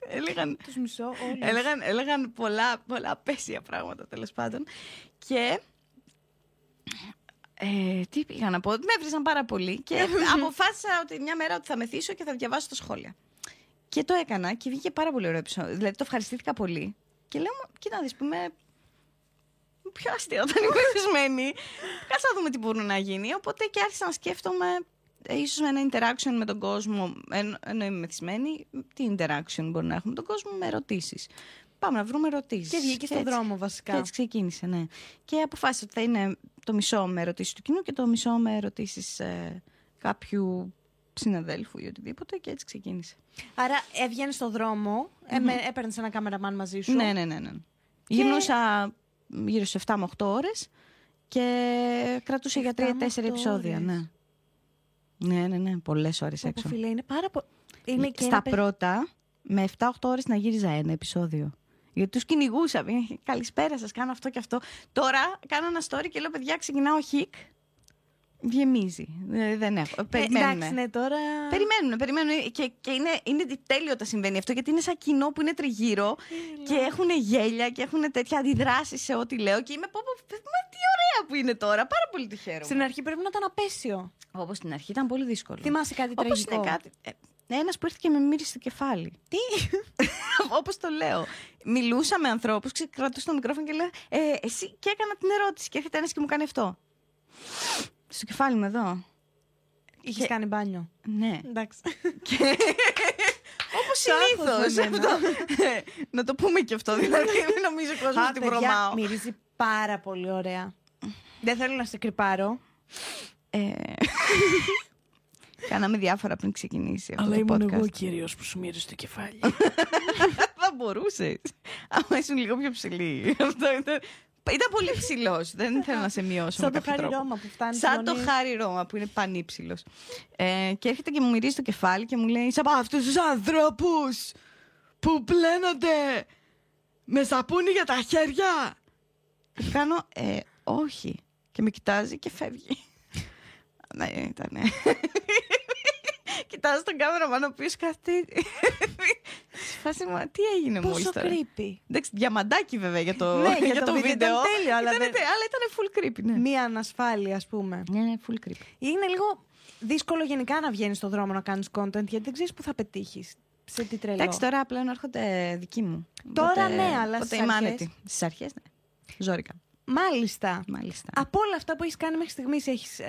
Έλεγαν, Τους μισώ όλους. έλεγαν, έλεγαν πολλά, πολλά απέσια πράγματα τέλος πάντων. Και ε, τι πήγα να πω, με έβριζαν πάρα πολύ και *laughs* αποφάσισα ότι μια μέρα ότι θα μεθύσω και θα διαβάσω τα σχόλια. Και το έκανα και βγήκε πάρα πολύ ωραίο επεισόδιο. Δηλαδή το ευχαριστήθηκα πολύ. Και λέω, «Μα, κοίτα να δεις, πούμε, πιο αστείο όταν είμαι *laughs* μεθυσμένη. Κάτσε να δούμε τι μπορεί να γίνει. Οπότε και άρχισα να σκέφτομαι ε, ίσως με ένα interaction με τον κόσμο, εν- ενώ είμαι μεθυσμένη, τι interaction μπορεί να έχουμε με τον κόσμο με ερωτήσεις. Πάμε να βρούμε ερωτήσεις. Και βγήκε στον έτσι- δρόμο Και βασικά. έτσι ξεκίνησε, ναι. Και αποφάσισα ότι θα είναι το μισό με ερωτήσεις του κοινού και το μισό με ερωτήσεις ε, κάποιου συναδέλφου ή οτιδήποτε και έτσι ξεκίνησε. Άρα έβγαινε στον δρόμο, mm έπαιρνες ένα κάμεραμαν μαζί σου. Ναι, ναι, ναι. ναι. Γυρνούσα γύρω σε 7 με 8 ώρες και κρατούσε για 7 με 3-4 8 επεισόδια. ώρες. Ναι. Ναι, ναι, ναι. Πολλές ώρες Πω, πω, έξω. φίλε, είναι πάρα πολύ. Είναι και Στα ένα παι- πρώτα, με 7-8 ώρες να γύριζα ένα επεισόδιο. Γιατί τους κυνηγούσα. Ε, Καλησπέρα σας, κάνω αυτό και αυτό. Τώρα κάνω ένα story και λέω, παιδιά, ξεκινάω χικ. Γεμίζει. Ε, δεν έχω. Ε, Περιμένουμε. εντάξει, ναι, τώρα. Περιμένουν, περιμένουν. Και, και είναι, είναι τέλειο όταν συμβαίνει αυτό, γιατί είναι σαν κοινό που είναι τριγύρω και έχουν γέλια και έχουν τέτοια αντιδράσεις σε ό,τι λέω. Και είμαι πω, πω, μα τι ωραία που είναι τώρα. Πάρα πολύ τη χαίρομαι. Στην αρχή πρέπει να ήταν απέσιο. Όπως στην αρχή ήταν πολύ δύσκολο. Θυμάσαι κάτι Όπως τραγικό; είναι κάτι. Ε, ένας που ήρθε και με μύρισε το κεφάλι. Τι; *laughs* Όπως το λέω. Μιλούσα με ανθρώπου, κρατούσα το μικρόφωνο και λέω ε, Εσύ και έκανα την ερώτηση. Και έρχεται ένας και μου κάνει αυτό. Στο κεφάλι μου εδώ. Είχες Και- κάνει μπάνιο. Ναι. Εντάξει. Όπως Το άγχος συνήθως. με εμένα. Να το πούμε και αυτό. Δηλαδή, μην νομίζω ο κόσμος Α, ότι παιδιά, βρωμάω. Μυρίζει πάρα πολύ ωραία. Δεν θέλω να σε κρυπάρω. Ε, *laughs* Κάναμε διάφορα πριν ξεκινήσει αυτό το podcast. κύριος που σου μύριζε το κεφάλι. *laughs* Θα μπορούσες. Άμα ήσουν λίγο πιο ψηλή. Αυτό ήταν. Ήταν πολύ ψηλός. Δεν θέλω να σε μειώσω. Σαν με το κάποιο χάρι τρόπο. Ρώμα που φτάνει. Σαν στη το Λονή. χάρι Ρώμα που είναι πανύψηλος. Ε, και έρχεται και μου μυρίζει το κεφάλι και μου λέει: Είσαι από αυτούς τους ανθρώπους που πλένονται με σαπούνι για τα χέρια. Και του κάνω: ε, Όχι. Και με κοιτάζει και φεύγει. *laughs* ναι, ήταν. Κοιτάζω τον κάμεραμαν ο οποίος κάθεται. Στη *laughs* φάση μου, τι έγινε μόλις Πόσο τώρα; creepy. Εντάξει, διαμαντάκι βέβαια για το, Ναι, *laughs* για το βίντεο ήταν τέλειο, αλλά Ήτανε δεν- τε- αλλά ήταν full creepy, ναι. Μία ανασφάλεια, ας πούμε. Ναι, ναι, full creepy. Είναι λίγο δύσκολο γενικά να βγαίνεις στον δρόμο να κάνεις content γιατί δεν ξέρεις πού θα πετύχεις. Σε τι τρελό. Εντάξει, τώρα πλέον έρχονται δικοί μου. Τώρα Οπότε- ναι, αλλά Οπότε στις είμαι αρχές- άνετη. Στις αρχές, ναι. Ζόρικα. Μάλιστα. Μάλιστα. Από όλα αυτά που έχεις κάνει μέχρι στιγμής, έχεις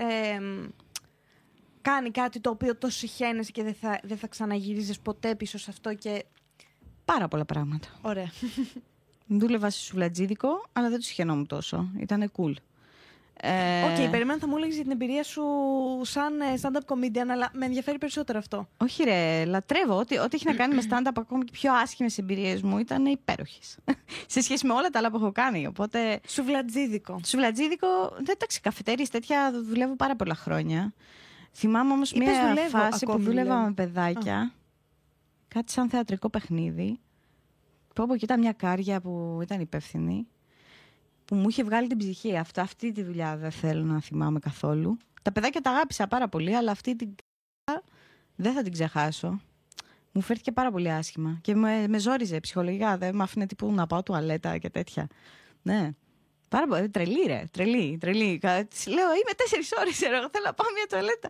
κάνει κάτι το οποίο το συχαίνεσαι και δεν θα, δεν θα ξαναγυρίζεις ποτέ πίσω σε αυτό και. Πάρα πολλά πράγματα. Ωραία. *laughs* Δούλευα σε σουβλατζίδικο, αλλά δεν το συχαινόμουν τόσο. Ήταν cool. Ε, OK, okay, περίμενα θα μου έλεγες για την εμπειρία σου σαν ε, stand-up comedian, αλλά με ενδιαφέρει περισσότερο αυτό. Όχι, ρε, λατρεύω. Ό,τι, ό,τι έχει να κάνει με stand-up, ακόμη και πιο άσχημες εμπειρίες μου, ήταν υπέροχες. *laughs* σε σχέση με όλα τα άλλα που έχω κάνει. Οπότε. Σουβλατζίδικο. Σουβλατζίδικο, δεν εντάξει, καφετέρειες τέτοια δουλεύω πάρα πολλά χρόνια. Θυμάμαι όμως Είπες μια δουλεύω, φάση που ακόμη δούλευα δουλεύω. με παιδάκια. Κάτι σαν θεατρικό παιχνίδι. Που από εκεί ήταν μια κάρια που ήταν υπεύθυνη. Που μου είχε βγάλει την ψυχή. Αυτά, αυτή τη δουλειά δεν θέλω να θυμάμαι καθόλου. Τα παιδάκια τα αγάπησα πάρα πολύ, αλλά αυτή την κάρια δεν θα την ξεχάσω. Μου φέρθηκε πάρα πολύ άσχημα. Και με, με ζόριζε ψυχολογικά. Δεν με άφηνε τύπου να πάω τουαλέτα και τέτοια. Ναι. Πάρα πολύ. Τρελή, ρε. Τρελή, τρελή. Κα- της λέω, είμαι τέσσερις ώρες, θέλω να πάω μια τουαλέτα.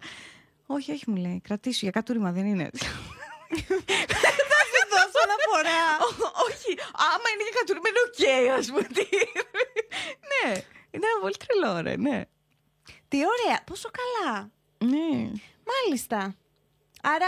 Όχι, όχι, μου λέει. Κρατήσου για κατούριμα δεν είναι. Θα σου δώσω αναφορά. Ό- όχι, άμα είναι για κατούριμα είναι οκ, ας πούμε. Τι- ναι, ήταν πολύ τρελό, ρε, ναι. Τι ωραία, πόσο καλά. Ναι. Μάλιστα. Άρα,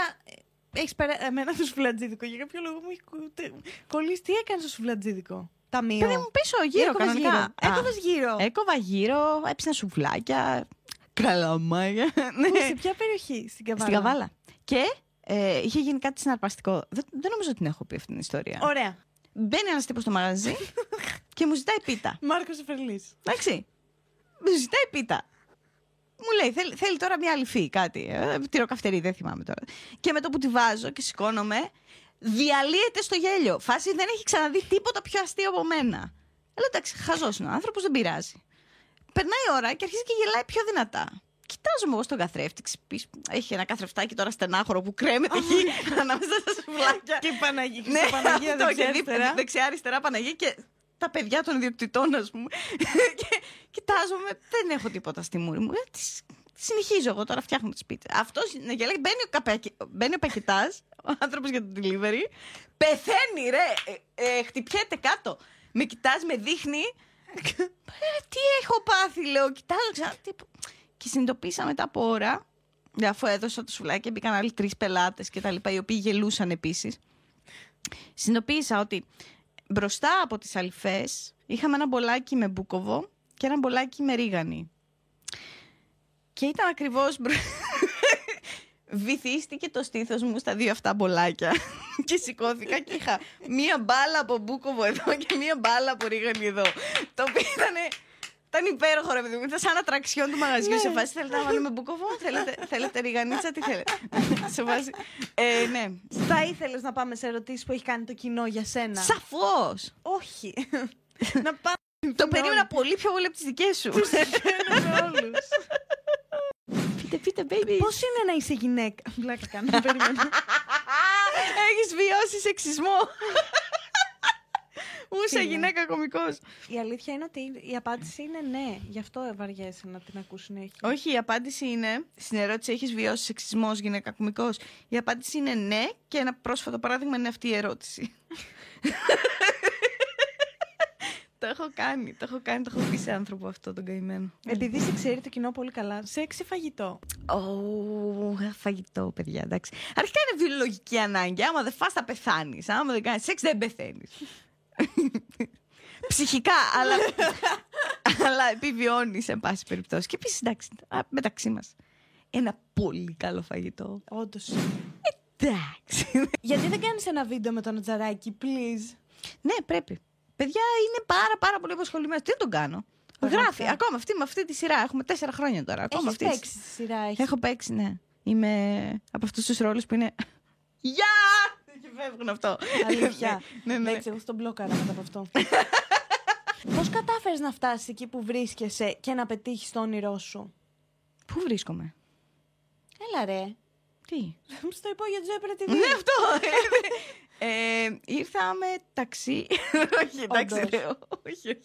έχεις πέρα... εμένα το σουβλατζίδικο. Για κάποιο λόγο μου έχει κου- τε- κολλήσει. Τι έκανες στο σουβλατζίδικο; Ταμείο. Παιδί μου πίσω γύρω Έκοβες κανονικά. γύρω. Α, Έκοβες γύρω. Έκοβα γύρω, έψινα σουβλάκια, καλαμάκια. Πού, ναι. σε ποια περιοχή, στην Καβάλα; Στην Καβάλα. Και ε, είχε γίνει κάτι συναρπαστικό. Δεν, δεν νομίζω ότι την έχω πει αυτή την ιστορία. Ωραία. Μπαίνει ένας τύπος στο μαγαζί *laughs* και μου ζητάει πίτα. Μάρκος Εφερλής. Εντάξει. Μου ζητάει πίτα. Μου λέει, θέλει, θέλει τώρα μια αληφή, κάτι. Ε, τυροκαυτερή, δεν θυμάμαι τώρα. Και με το που τη βάζω και σηκώνομαι, διαλύεται στο γέλιο. Φάση δεν έχει ξαναδεί τίποτα πιο αστείο από μένα. Λέω εντάξει, χαζός είναι ο άνθρωπος, δεν πειράζει. Περνάει η ώρα και αρχίζει και γελάει πιο δυνατά. Κοιτάζομαι εγώ στον καθρέφτη. ξυπνής, Έχει ένα καθρεφτάκι τώρα στενάχωρο που κρέμεται εκεί *laughs* ανάμεσα στα σουβλάκια. Και η Παναγία. Ναι, και η Παναγία αυτό, δεν και ξέρει δίπλα- αριστερά. δεξιά-αριστερά Παναγία και τα παιδιά των ιδιοκτητών, ας πούμε. *laughs* και κοιτάζομαι, δεν έχω τίποτα στη μούρη μου. Ε, τι σ- συνεχίζω εγώ τώρα, φτιάχνω τι πίτσε. Αυτός γελάει, μπαίνει ο, καπακι... μπαίνει ο πακετά, ο άνθρωπος για το delivery, πεθαίνει, ρε! Ε, ε, χτυπιέται κάτω. Με κοιτάζει, με δείχνει. Ε, τι έχω πάθει, λέω. Κοιτάζω ξανά. τύπου. Και συνειδητοποίησα μετά από ώρα, αφού έδωσα το σουβλάκι και μπήκαν άλλοι τρεις πελάτες και τα λοιπά, οι οποίοι γελούσαν επίσης. Συνειδητοποίησα ότι μπροστά από τις αλφές είχαμε ένα μπολάκι με μπούκοβο και ένα μπολάκι με ρίγανη. Και ήταν ακριβώς... μπρο- *laughs* Βυθίστηκε το στήθος μου στα δύο αυτά μπολάκια *laughs* και σηκώθηκα και είχα μία μπάλα από μπούκοβο εδώ και μία μπάλα από ρίγανη εδώ. Το οποίο ήταν... Ήταν υπέροχο ρε παιδί μου. Ήταν σαν ατραξιόν του μαγαζιού. Σε φάση θέλετε να βάλουμε μπούκοβο, θέλετε, θέλετε ριγανίτσα, τι θέλετε; *laughs* σε φάση. Ε, ναι. Θα ήθελες να πάμε σε ερωτήσεις που έχει κάνει το κοινό για σένα; Σαφώς. Όχι. να πάμε. Το περίμενα πολύ πιο πολύ από τις δικές σου. με όλους. Πείτε, πείτε, baby. Πώς είναι να είσαι γυναίκα; *laughs* Βλάκα κάνω. *laughs* περίμενα. *laughs* Έχεις βιώσει σεξισμό. Ούσα Τι γυναίκα κωμικός; Η αλήθεια είναι ότι η απάντηση είναι ναι. Γι' αυτό βαριέσαι να την ακούς συνέχεια. Όχι, η απάντηση είναι. Στην ερώτηση έχεις βιώσει σεξισμό γυναίκα κωμικός. Η απάντηση είναι ναι και ένα πρόσφατο παράδειγμα είναι αυτή η ερώτηση. Το έχω κάνει, το έχω κάνει, το έχω πει σε άνθρωπο αυτό τον καημένο. Επειδή σε ξέρει το κοινό πολύ καλά, σεξ ή φαγητό. Ω, φαγητό, παιδιά, εντάξει. Αρχικά είναι βιολογική ανάγκη. Άμα δεν φας θα πεθάνεις. Άμα δεν κάνεις σεξ, δεν πεθαίνεις. Ψυχικά, αλλά, αλλά επιβιώνεις σε πάση περιπτώσει. Και επίσης, εντάξει, α, μεταξύ μας. Ένα πολύ καλό φαγητό. Όντως. Εντάξει. Γιατί δεν κάνεις ένα βίντεο με τον Τζαράκι, please; ναι, πρέπει. Παιδιά είναι πάρα πάρα πολύ απασχολημένοι. Τι δεν τον κάνω. Πραγματικά. Γράφει. Ακόμα αυτή με αυτή τη σειρά. Έχουμε τέσσερα χρόνια τώρα. Ακόμα Έχεις αυτής τη- παίξει στη σειρά. Έχεις... Έχω παίξει, ναι. Είμαι από αυτούς τους ρόλους που είναι. Γεια! Και φεύγουν αυτό. Αλήθεια. *laughs* ναι, ναι. Εντάξει, εγώ στον μπλόκαρα μετά από αυτό. *laughs* Πώς κατάφερες να φτάσεις εκεί που βρίσκεσαι και να πετύχεις το όνειρό σου; Πού βρίσκομαι; Έλα ρε. Τι; Στο υπόγειο του έπρεπε τη Ναι, αυτό. *laughs* ε, ήρθα με ταξί. όχι, εντάξει. Όντως. ρε, όχι, όχι.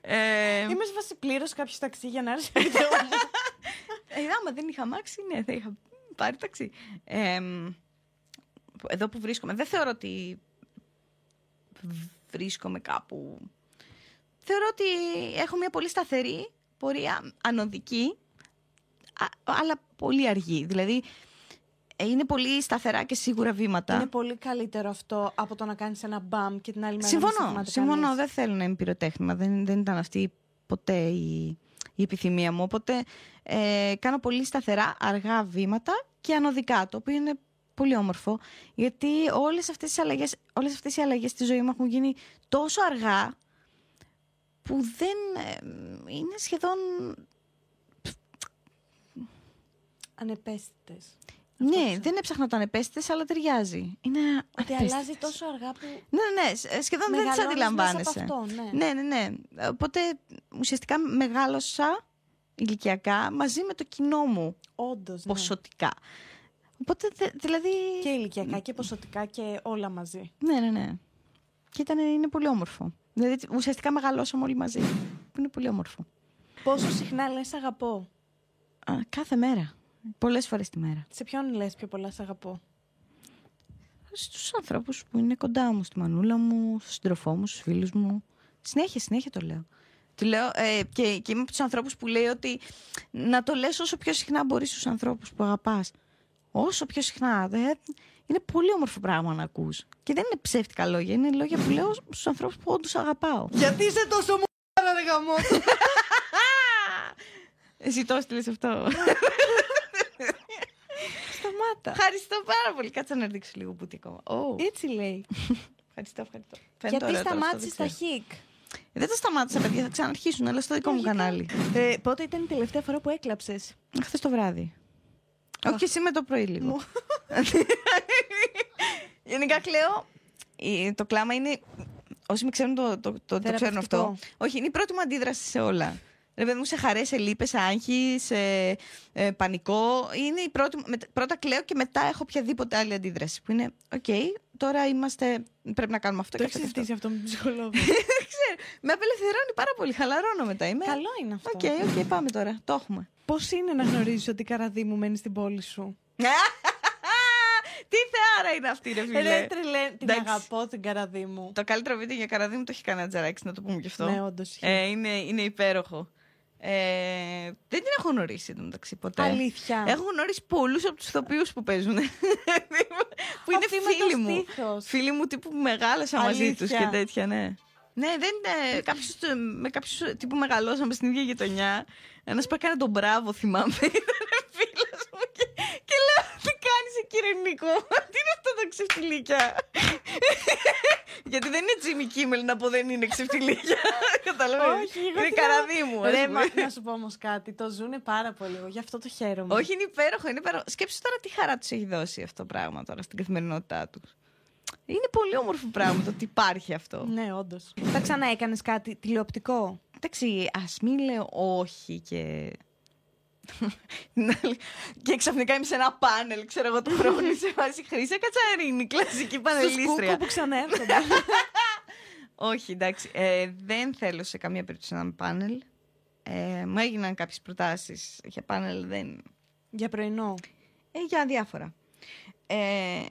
ε, Είμαι σε βάση πλήρω κάποιο ταξί για να έρθει το βίντεο μου. ε, άμα δεν είχα μάξει, ναι, θα είχα πάρει ταξί. Ε, εδώ που βρίσκομαι, δεν θεωρώ ότι βρίσκομαι κάπου θεωρώ ότι έχω μια πολύ σταθερή πορεία, ανωδική, α- αλλά πολύ αργή. Δηλαδή, ε, είναι πολύ σταθερά και σίγουρα βήματα. Είναι πολύ καλύτερο αυτό από το να κάνεις ένα μπαμ και την άλλη μέρα να Συμφωνώ. σταματήσει Συμφωνώ. κανείς. Δεν θέλω να είμαι πυροτέχνημα. Δεν, δεν ήταν αυτή ποτέ η, η επιθυμία μου. Οπότε ε, κάνω πολύ σταθερά, αργά βήματα και ανωδικά, το οποίο είναι πολύ όμορφο. Γιατί όλες αυτές, τις αλλαγές, όλες αυτές οι αλλαγές στη ζωή μου έχουν γίνει τόσο αργά που δεν ε, είναι σχεδόν... Ανεπαίσθητες. Ναι, δεν έψαχνα το ανεπαίσθητες, αλλά ταιριάζει. Είναι Ότι ανεπαίσθητες. αλλάζει τόσο αργά που. Ναι, ναι, ναι, σ- σχεδόν δεν τις μεγαλώνεις αντιλαμβάνεσαι. Μέσα από αυτό, ναι. Ναι, ναι, ναι. Οπότε ουσιαστικά μεγάλωσα ηλικιακά μαζί με το κοινό μου Όντως, ναι. ποσοτικά. Οπότε δε- δηλαδή. Και ηλικιακά και ποσοτικά και όλα μαζί. Ναι, ναι, ναι. Και ήταν, είναι πολύ όμορφο. Δηλαδή ουσιαστικά μεγαλώσαμε όλοι μαζί. Που είναι πολύ όμορφο. Πόσο συχνά λες αγαπώ. Α, κάθε μέρα. Πολλές φορές τη μέρα. Σε ποιον λες πιο πολλά σε αγαπώ; Στους ανθρώπους που είναι κοντά μου, στη μανούλα μου, στον συντροφό μου, στους φίλους μου. Συνέχεια, συνέχεια το λέω. Το λέω ε, και, και είμαι από τους ανθρώπους που λέει ότι να το λες όσο πιο συχνά μπορείς στους ανθρώπους που αγαπάς. Όσο πιο συχνά. Δε, είναι πολύ όμορφο πράγμα να ακούς. Και δεν είναι ψεύτικα λόγια, είναι λόγια που λέω στους ανθρώπους που όντως αγαπάω. Γιατί είσαι τόσο μου ρε *laughs* γαμό. Εσύ το έστειλες αυτό. *laughs* Σταμάτα. Ευχαριστώ πάρα πολύ. Κάτσε να ρίξω λίγο πουτί ακόμα. Ω, Έτσι λέει. ευχαριστώ, ευχαριστώ. Φαίνεται Γιατί ωραίος τώρα αυτό, σταμάτησες δεν τα ξέρω. χικ; Δεν τα σταμάτησα, παιδιά. Θα ξαναρχίσουν, αλλά στο δικό μου κανάλι. Ε, πότε ήταν η τελευταία φορά που έκλαψες; Χθες το βράδυ. Όχι και σήμερα το πρωί λίγο. Μου. *laughs* Γενικά κλαίω. Ε, Το κλάμα είναι. Όσοι με ξέρουν το, το, το, το ξέρουν αυτό. Θεραπευτικό. Όχι, είναι η πρώτη μου αντίδραση σε όλα. Ρε παιδί μου, σε χαρές, σε λύπες, σε άγχη, σε ε, πανικό. Είναι η πρώτη, μου- μετα- πρώτα κλαίω και μετά έχω οποιαδήποτε άλλη αντίδραση. Που είναι, οκ, τώρα είμαστε. Πρέπει να κάνουμε αυτό Το και έχεις αυτό. και αυτό. συζητήσει αυτό με τον ψυχολόγο. *laughs* Δεν ξέρω. Με απελευθερώνει πάρα πολύ. Χαλαρώνω μετά. Είμαι. Καλό είναι αυτό. OK, OK, πάμε τώρα. Το έχουμε. Πώς είναι να γνωρίζεις ότι η καρδιά μου μένει στην πόλη σου; *laughs* Τι θεάρα είναι αυτή, ρε φίλε. Ρε τρελέ, την Εντάξει. αγαπώ την καραδί μου. Το καλύτερο βίντεο για καραδί μου το έχει κάνει ένα τζαράκι, να το πούμε κι αυτό. Ναι, όντως. ε, είναι, είναι υπέροχο. Ε, δεν την έχω γνωρίσει εδώ μεταξύ ποτέ. Αλήθεια. Έχω γνωρίσει πολλούς από τους ηθοποιούς που παίζουν. *laughs* που είναι Αυτή με το φίλοι μου. στήθος. Φίλοι μου τύπου που μεγάλωσα μαζί τους Αλήθεια. και τέτοια, ναι. Ναι, δεν είναι. Κάποιους, ε, με κάποιους τύπου μεγαλώσαμε στην ίδια γειτονιά. Ένας που έκανε τον μπράβο, θυμάμαι. *laughs* Ήταν φίλος μου και, και λέω: Τι κάνεις εκεί, ρε Νίκο. Τι είναι αυτό το ξεφτιλίκια. Γιατί δεν είναι Jimmy Kimmel να πω δεν είναι ξεφτιλίκια. *laughs* Καταλαβαίνεις. Όχι, εγώ Είναι τι καραδί να- μου. ας Ρε, πούμε. μα, να σου πω όμως κάτι. Το ζουνε πάρα πολύ. Εγώ γι' αυτό το χαίρομαι. Όχι, είναι υπέροχο. Είναι υπέροχο. Σκέψου τώρα τι χαρά τους έχει δώσει αυτό το πράγμα τώρα στην καθημερινότητά τους. Είναι πολύ όμορφο πράγμα το ότι υπάρχει αυτό. Ναι, όντως. Θα ξαναέκανε κάτι τηλεοπτικό; Εντάξει, ας μην λέω όχι και. Και ξαφνικά είμαι σε ένα πάνελ, ξέρω εγώ, του χρόνου σε βάση Χρήσα Κατσαρίνη, κλασική Στο πανελίστρια. σκούκο που ξαναέρχονται. *laughs* Όχι, εντάξει. Ε, δεν θέλω σε καμία περίπτωση να είμαι πάνελ. Ε, μου έγιναν κάποιες προτάσεις για πάνελ, δεν. Για πρωινό. Ε, για διάφορα. Ε,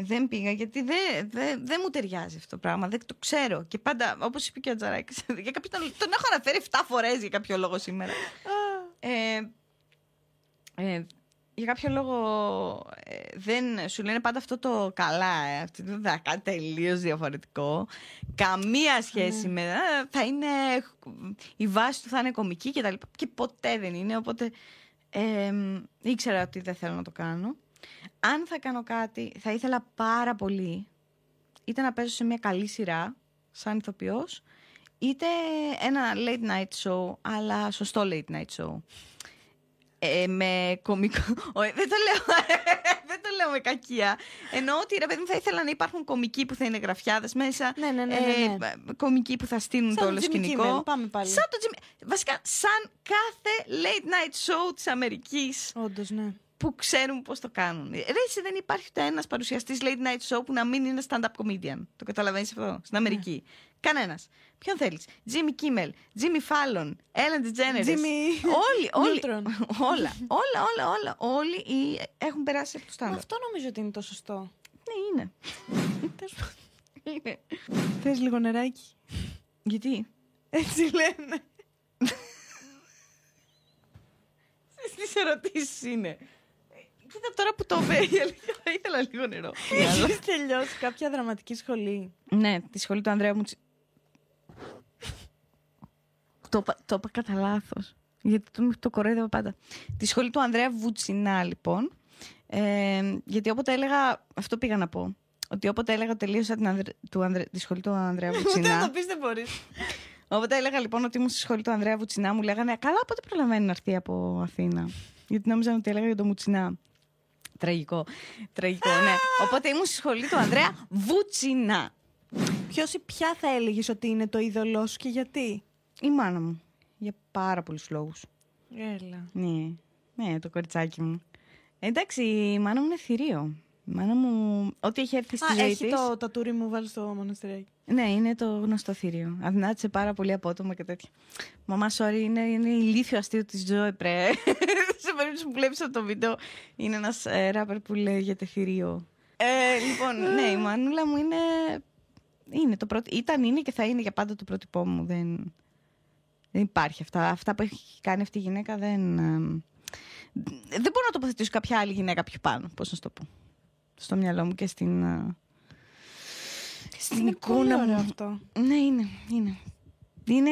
δεν πήγα γιατί δεν δεν δεν μου ταιριάζει αυτό το πράγμα. Δεν το ξέρω. Και πάντα, όπως είπε και ο Τζαράκης, *laughs* για κάποιο, τον, τον έχω αναφέρει 7 φορές για κάποιο λόγο σήμερα. Ε, ε, για κάποιο λόγο ε, δεν σου λένε πάντα αυτό το καλά, ε, αυτό το θα κάνει τελείως διαφορετικό. Καμία σχέση με. ε, θα είναι. Η βάση του θα είναι κομική και τα λοιπά. Και ποτέ δεν είναι. Οπότε ε, ήξερα ότι δεν θέλω να το κάνω. Αν θα κάνω κάτι, θα ήθελα πάρα πολύ είτε να παίζω σε μια καλή σειρά, σαν ηθοποιός, είτε ένα late night show, αλλά σωστό late night show. Ε, με κομικό. *laughs* Όχι, δεν το λέω. *laughs* δεν το λέω με κακία. Εννοώ ότι ρε παιδί μου θα ήθελα να υπάρχουν κομικοί που θα είναι γραφιάδες μέσα. Ναι, ναι, ναι, ναι, ναι. ε, κομικοί που θα στείλουν Σαν το το όλο Jimmy σκηνικό. Kimmel, πάμε πάλι. Σαν το Jimmy- Βασικά, σαν κάθε late night show της Αμερικής Όντως, ναι. που ξέρουν πώς το κάνουν. Ρε, εσύ δεν υπάρχει ούτε ένας παρουσιαστής late night show που να μην είναι stand-up comedian. Το καταλαβαίνεις αυτό στην Αμερική. Ναι. Κανένας. Ποιον θέλεις; Jimmy Kimmel, Jimmy Fallon, Ellen DeGeneres. Jimmy Όλοι, όλοι. Neutron. *laughs* όλα, όλα, όλα, όλα. Όλοι οι- έχουν περάσει από το Μα stand-up. αυτό νομίζω ότι είναι το σωστό. Ναι, είναι. *laughs* είναι. Θες λίγο νεράκι; Γιατί; Έτσι λένε. Στι ερωτήσεις είναι. Κοίτα τώρα που το είπε, η αλήθεια, θα ήθελα λίγο νερό. Έχεις τελειώσει κάποια δραματική σχολή; ναι, τη σχολή του Ανδρέα μου. Το, είπα- το είπα κατά λάθος. Γιατί το, το κοροϊδεύω πάντα. Τη σχολή του Ανδρέα Βουτσινά, λοιπόν. Ε, γιατί όποτε έλεγα. Αυτό πήγα να πω. Ότι όποτε έλεγα ότι τελείωσα την Ανδρε, του Ανδρε, τη σχολή του Ανδρέα Ούτε *laughs* Βουτσινά. να το πεις δεν μπορείς. Όποτε έλεγα λοιπόν ότι ήμουν στη σχολή του Ανδρέα Βουτσινά, μου λέγανε Καλά, πότε προλαβαίνει να έρθει από Αθήνα; Γιατί νόμιζαν ότι έλεγα για το Μουτσινά. Τραγικό. Τραγικό, ναι. *laughs* Οπότε ήμουν στη σχολή του Ανδρέα Βουτσινά. Ποιος ή ποια θα έλεγες ότι είναι το είδωλό σου και γιατί; Η μάνα μου. Για πάρα πολλούς λόγους. Έλα. Ναι. Ναι, το κοριτσάκι μου. Εντάξει, η μάνα μου είναι θηρίο. Η μάνα μου, ό,τι έχει έρθει στη Α, ζωή έχει της- το τατούρι μου βάλει στο μοναστηράκι. Ναι, είναι το γνωστό θηρίο. Αδυνάτησε πάρα πολύ απότομα και τέτοια. Μαμά, sorry, είναι, είναι ηλίθιο αστείο της Τζόε Πρέ. *laughs* Σε περίπτωση που βλέπεις αυτό το βίντεο, είναι ένας ε, ράπερ που λέγεται θηρίο. Ε, λοιπόν, ναι, η μανούλα μου είναι. είναι το πρώτο, ήταν, είναι και θα είναι για πάντα το πρότυπό μου. Δεν, δεν υπάρχει αυτά. Αυτά που έχει κάνει αυτή η γυναίκα δεν. ε, δεν μπορώ να τοποθετήσω κάποια άλλη γυναίκα πιο πάνω. Πώς να σου το πω. Στο μυαλό μου και στην. ε, στην Είναι πολύ εικόνα ωραίο μου. αυτό. Ναι, είναι. Είναι, είναι,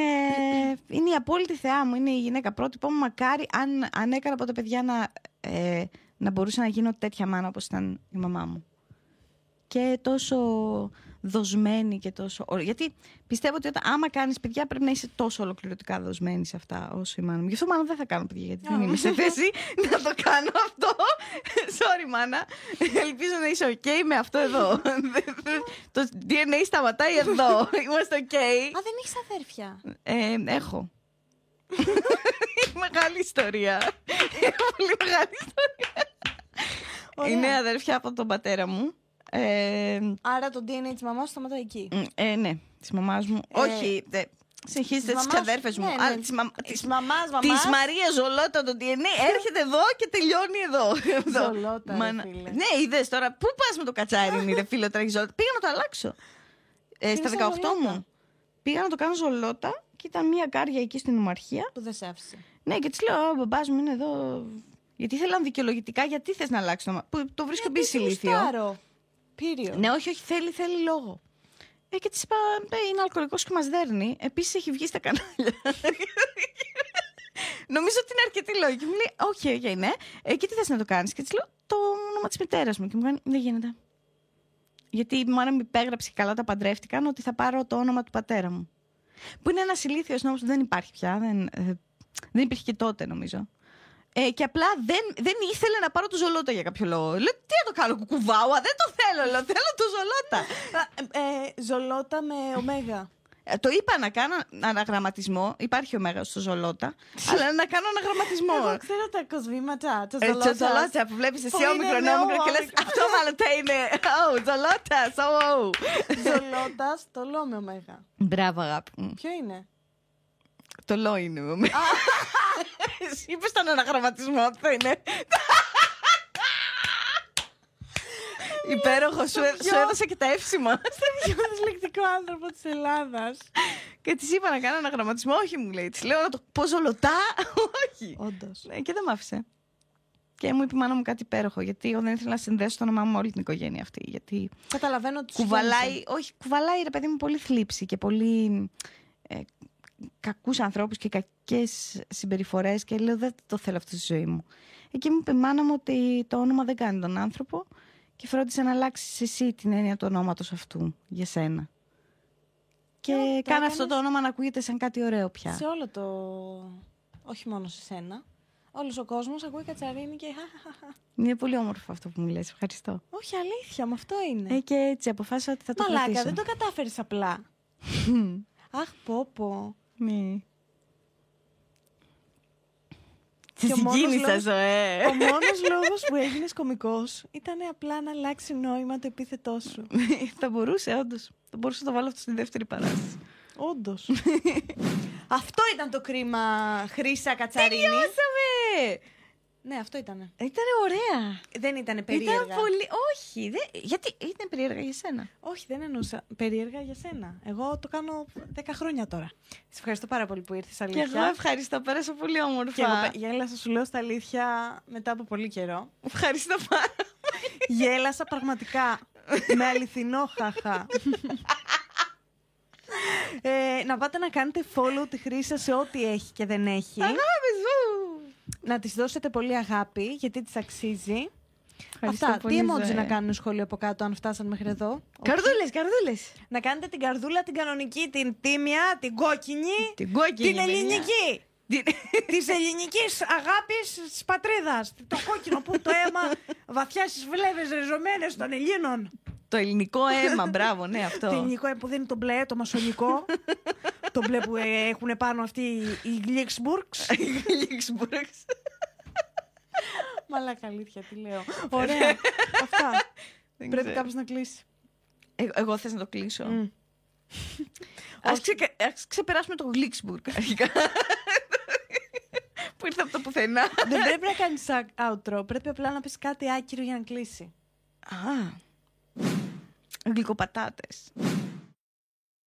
είναι η απόλυτη θεά μου. Είναι η γυναίκα πρότυπο μου. Μακάρι αν, αν έκανα από τα παιδιά να, ε, να μπορούσα να γίνω τέτοια μάνα όπως ήταν η μαμά μου. Και τόσο δοσμένη και τόσο... ωραία. Γιατί πιστεύω ότι όταν, άμα κάνεις παιδιά πρέπει να είσαι τόσο ολοκληρωτικά δοσμένη σε αυτά όσο η μάνα μου. Γι' αυτό μάλλον δεν θα κάνω παιδιά γιατί δεν είμαι σε θέση *laughs* να το κάνω αυτό. *laughs* Sorry μάνα. Ελπίζω να είσαι ok με αυτό εδώ. *laughs* το DNA σταματάει εδώ. Είμαστε ok. Α, δεν έχεις αδέρφια; Ε, έχω. μεγάλη ιστορία. Πολύ μεγάλη ιστορία. Ωραία. Είναι αδέρφια από τον πατέρα μου. Ε, Άρα το DNA της μαμάς σταματάει εκεί. μ, ε, ναι, της μαμάς μου. Ε, Όχι, δε, συνεχίζετε της τις μαμάς- αδέρφες μου. ναι, ναι. Αλλά της μαμα- Της της- μαμάς, Της μαμάς. Μαρία Ζολότα το DNA *laughs* έρχεται εδώ και τελειώνει εδώ. Εδώ. Ζολότα, ρε Μάνα- φίλε. Ναι, είδες τώρα. Πού πας με το κατσάρι, ρε φίλο, τρέχεις Ζολότα. Πήγα να το αλλάξω. Ε, στα Είναι σαν 18 Ζολότα. μου. Πήγα να το κάνω Ζολότα και ήταν μία κάρια εκεί στην Ομαρχία. Που δεν σε άφησε. Ναι, και της λέω: Ο μπαμπάς μου είναι εδώ. Γιατί ήθελαν δικαιολογητικά, γιατί θες να αλλάξει το όνομα. Που το βρίσκω Γιατί επίση σε ηλίθιο. Γουστάρω. Πύριο. Ναι, όχι, όχι, θέλει, θέλει λόγο. Ε, και της είπα: «Ε, Είναι αλκοολικός και μας δέρνει. Επίσης έχει βγει στα κανάλια. Νομίζω ότι είναι αρκετή λόγη. Και μου λέει: Όχι, όχι, ναι. Ε, και τι θες να το κάνεις; Και της λέω: Το όνομα της μητέρας μου. Και μου κάνει: Δεν γίνεται. Γιατί η μάνα μου υπέγραψε και καλά τα παντρεύτηκαν ότι θα πάρω το όνομα του πατέρα μου. Που είναι ένας ηλίθιος νόμος που δεν υπάρχει πια. Δεν, ε, δεν υπήρχε και τότε, νομίζω. Ε, και απλά δεν, δεν ήθελε να πάρω το ζολότα για κάποιο λόγο. Λέω, τι να το κάνω, κουκουβάουα, δεν το θέλω, λέω, θέλω το ζολότα. Α, ε, ε, ζολότα με ωμέγα. Ε, το είπα να κάνω αναγραμματισμό. Υπάρχει ο Μέγα στο Ζολότα. αλλά να κάνω Εγώ αναγραμματισμό. ξέρω τα κοσμήματα. Τα Ε, το ζολότα. Ζολότα που βλέπεις εσύ Που είναι όμικρον, με όμικρον και λες. όμικρον. Αυτό μάλλον θα είναι. Oh, Ζολότα, so oh. Ζολότα, το λέω με ωμέγα. Μπράβο, αγάπη μου. Ποιο είναι; Το λό είναι. με- Εσύ είπες τον αναγραμματισμό, αυτό είναι. Υπέροχο, σου, έ- σου έδωσα και τα εύσημα. Πιο δυσλεκτικό άνθρωπο της Ελλάδας. και της είπα να κάνω αναγραμματισμό. Όχι, μου λέει. Της λέω να το πω ζολοτά. Όχι. Όντως. Ναι, και δεν μ' άφησε. Και μου είπε η μάνα μου κάτι υπέροχο. Γιατί εγώ δεν ήθελα να συνδέσω το όνομά μου με όλη την οικογένεια αυτή. Γιατί Καταλαβαίνω ότι σου κουβαλάει, γέννησε. όχι, κουβαλάει ρε παιδί μου πολύ θλίψη και πολύ ε, κακούς ανθρώπους και κακές συμπεριφορές και λέω δεν το θέλω αυτό στη ζωή μου. Εκεί μου είπε η μάνα μου ότι το όνομα δεν κάνει τον άνθρωπο και φρόντισε να αλλάξεις εσύ την έννοια του ονόματος αυτού για σένα. Και Ε, το κάνε έκανες αυτό το όνομα να ακούγεται σαν κάτι ωραίο πια. Σε όλο το. Όχι μόνο σε σένα. Όλος ο κόσμος ακούει κατσαρίνη και. χαχαχαχα. Είναι πολύ όμορφο αυτό που μου λες. Ευχαριστώ. Όχι, αλήθεια, με αυτό είναι. Ε, και έτσι αποφάσισα ότι θα το Μαλάκα, κρατήσω. δεν το κατάφερες απλά. *laughs* Αχ, πω, πω. Ναι. Τη Και ο μόνος συγκίνησα, λόγος- ζωέ. Ο μόνος λόγος που έγινες κωμικός ήταν απλά να αλλάξει νόημα το επίθετό σου. *laughs* θα μπορούσε, όντως. Θα μπορούσε να το βάλω αυτό στη δεύτερη παράσταση. Όντως. *laughs* αυτό ήταν το κρίμα Χρύσα Κατσαρίνη. Τελειώσαμε! Ναι, αυτό ήταν. Ήταν ωραία. δεν ήταν περίεργα. Ήταν πολύ. Όχι, δεν... γιατί ήταν περίεργα για σένα. Όχι, δεν εννοούσα περίεργα για σένα. Εγώ το κάνω 10 χρόνια τώρα. Σε ευχαριστώ πάρα πολύ που ήρθες Και αλήθεια. εγώ ευχαριστώ, πέρασα πολύ όμορφα. Και εγώ πε- γέλασα, σου λέω στα αλήθεια, μετά από πολύ καιρό. Ευχαριστώ πάρα Γέλασα πραγματικά. με αληθινό χαχά. ε, να πάτε να κάνετε follow τη χρήση σας σε ό,τι έχει και δεν έχει. Αγάπη μου! Να της δώσετε πολύ αγάπη, γιατί της αξίζει. Ευχαριστώ Αυτά. πολύ, Τι emoji Ζωέ. να κάνουν σχόλιο από κάτω, αν φτάσαν μέχρι εδώ; Καρδούλες, καρδούλες. Να κάνετε την καρδούλα, την κανονική, την τίμια, την κόκκινη, Την κόκκινη. την παιδιά. ελληνική. Την- *laughs* Της ελληνικής αγάπης της πατρίδας. Το κόκκινο που το αίμα βαθιά στις βλέβες ριζωμένες των Ελλήνων. Το ελληνικό αίμα, μπράβο, ναι, *laughs* Το αυτό. ελληνικό αίμα που δεν είναι το μπλε, το μασονικό. *laughs* το μπλε που ε, έχουν πάνω αυτοί οι- *laughs* οι Γλίξμπουργκς. Λίξμπουργκς. Μαλάκα αλήθεια, τι λέω. Ωραία. Αυτά. Δεν Πρέπει ξέρω. κάποιος να κλείσει. Ε, Εγώ θες να το κλείσω. Μμ. Ας, ξεκα- ας ξεπεράσουμε το Γλίξμπουργκ αρχικά. που ήρθε από το πουθενά. Δεν πρέπει να κάνεις outro. Πρέπει απλά να πεις κάτι άκυρο για να κλείσει. Α. glicopatates.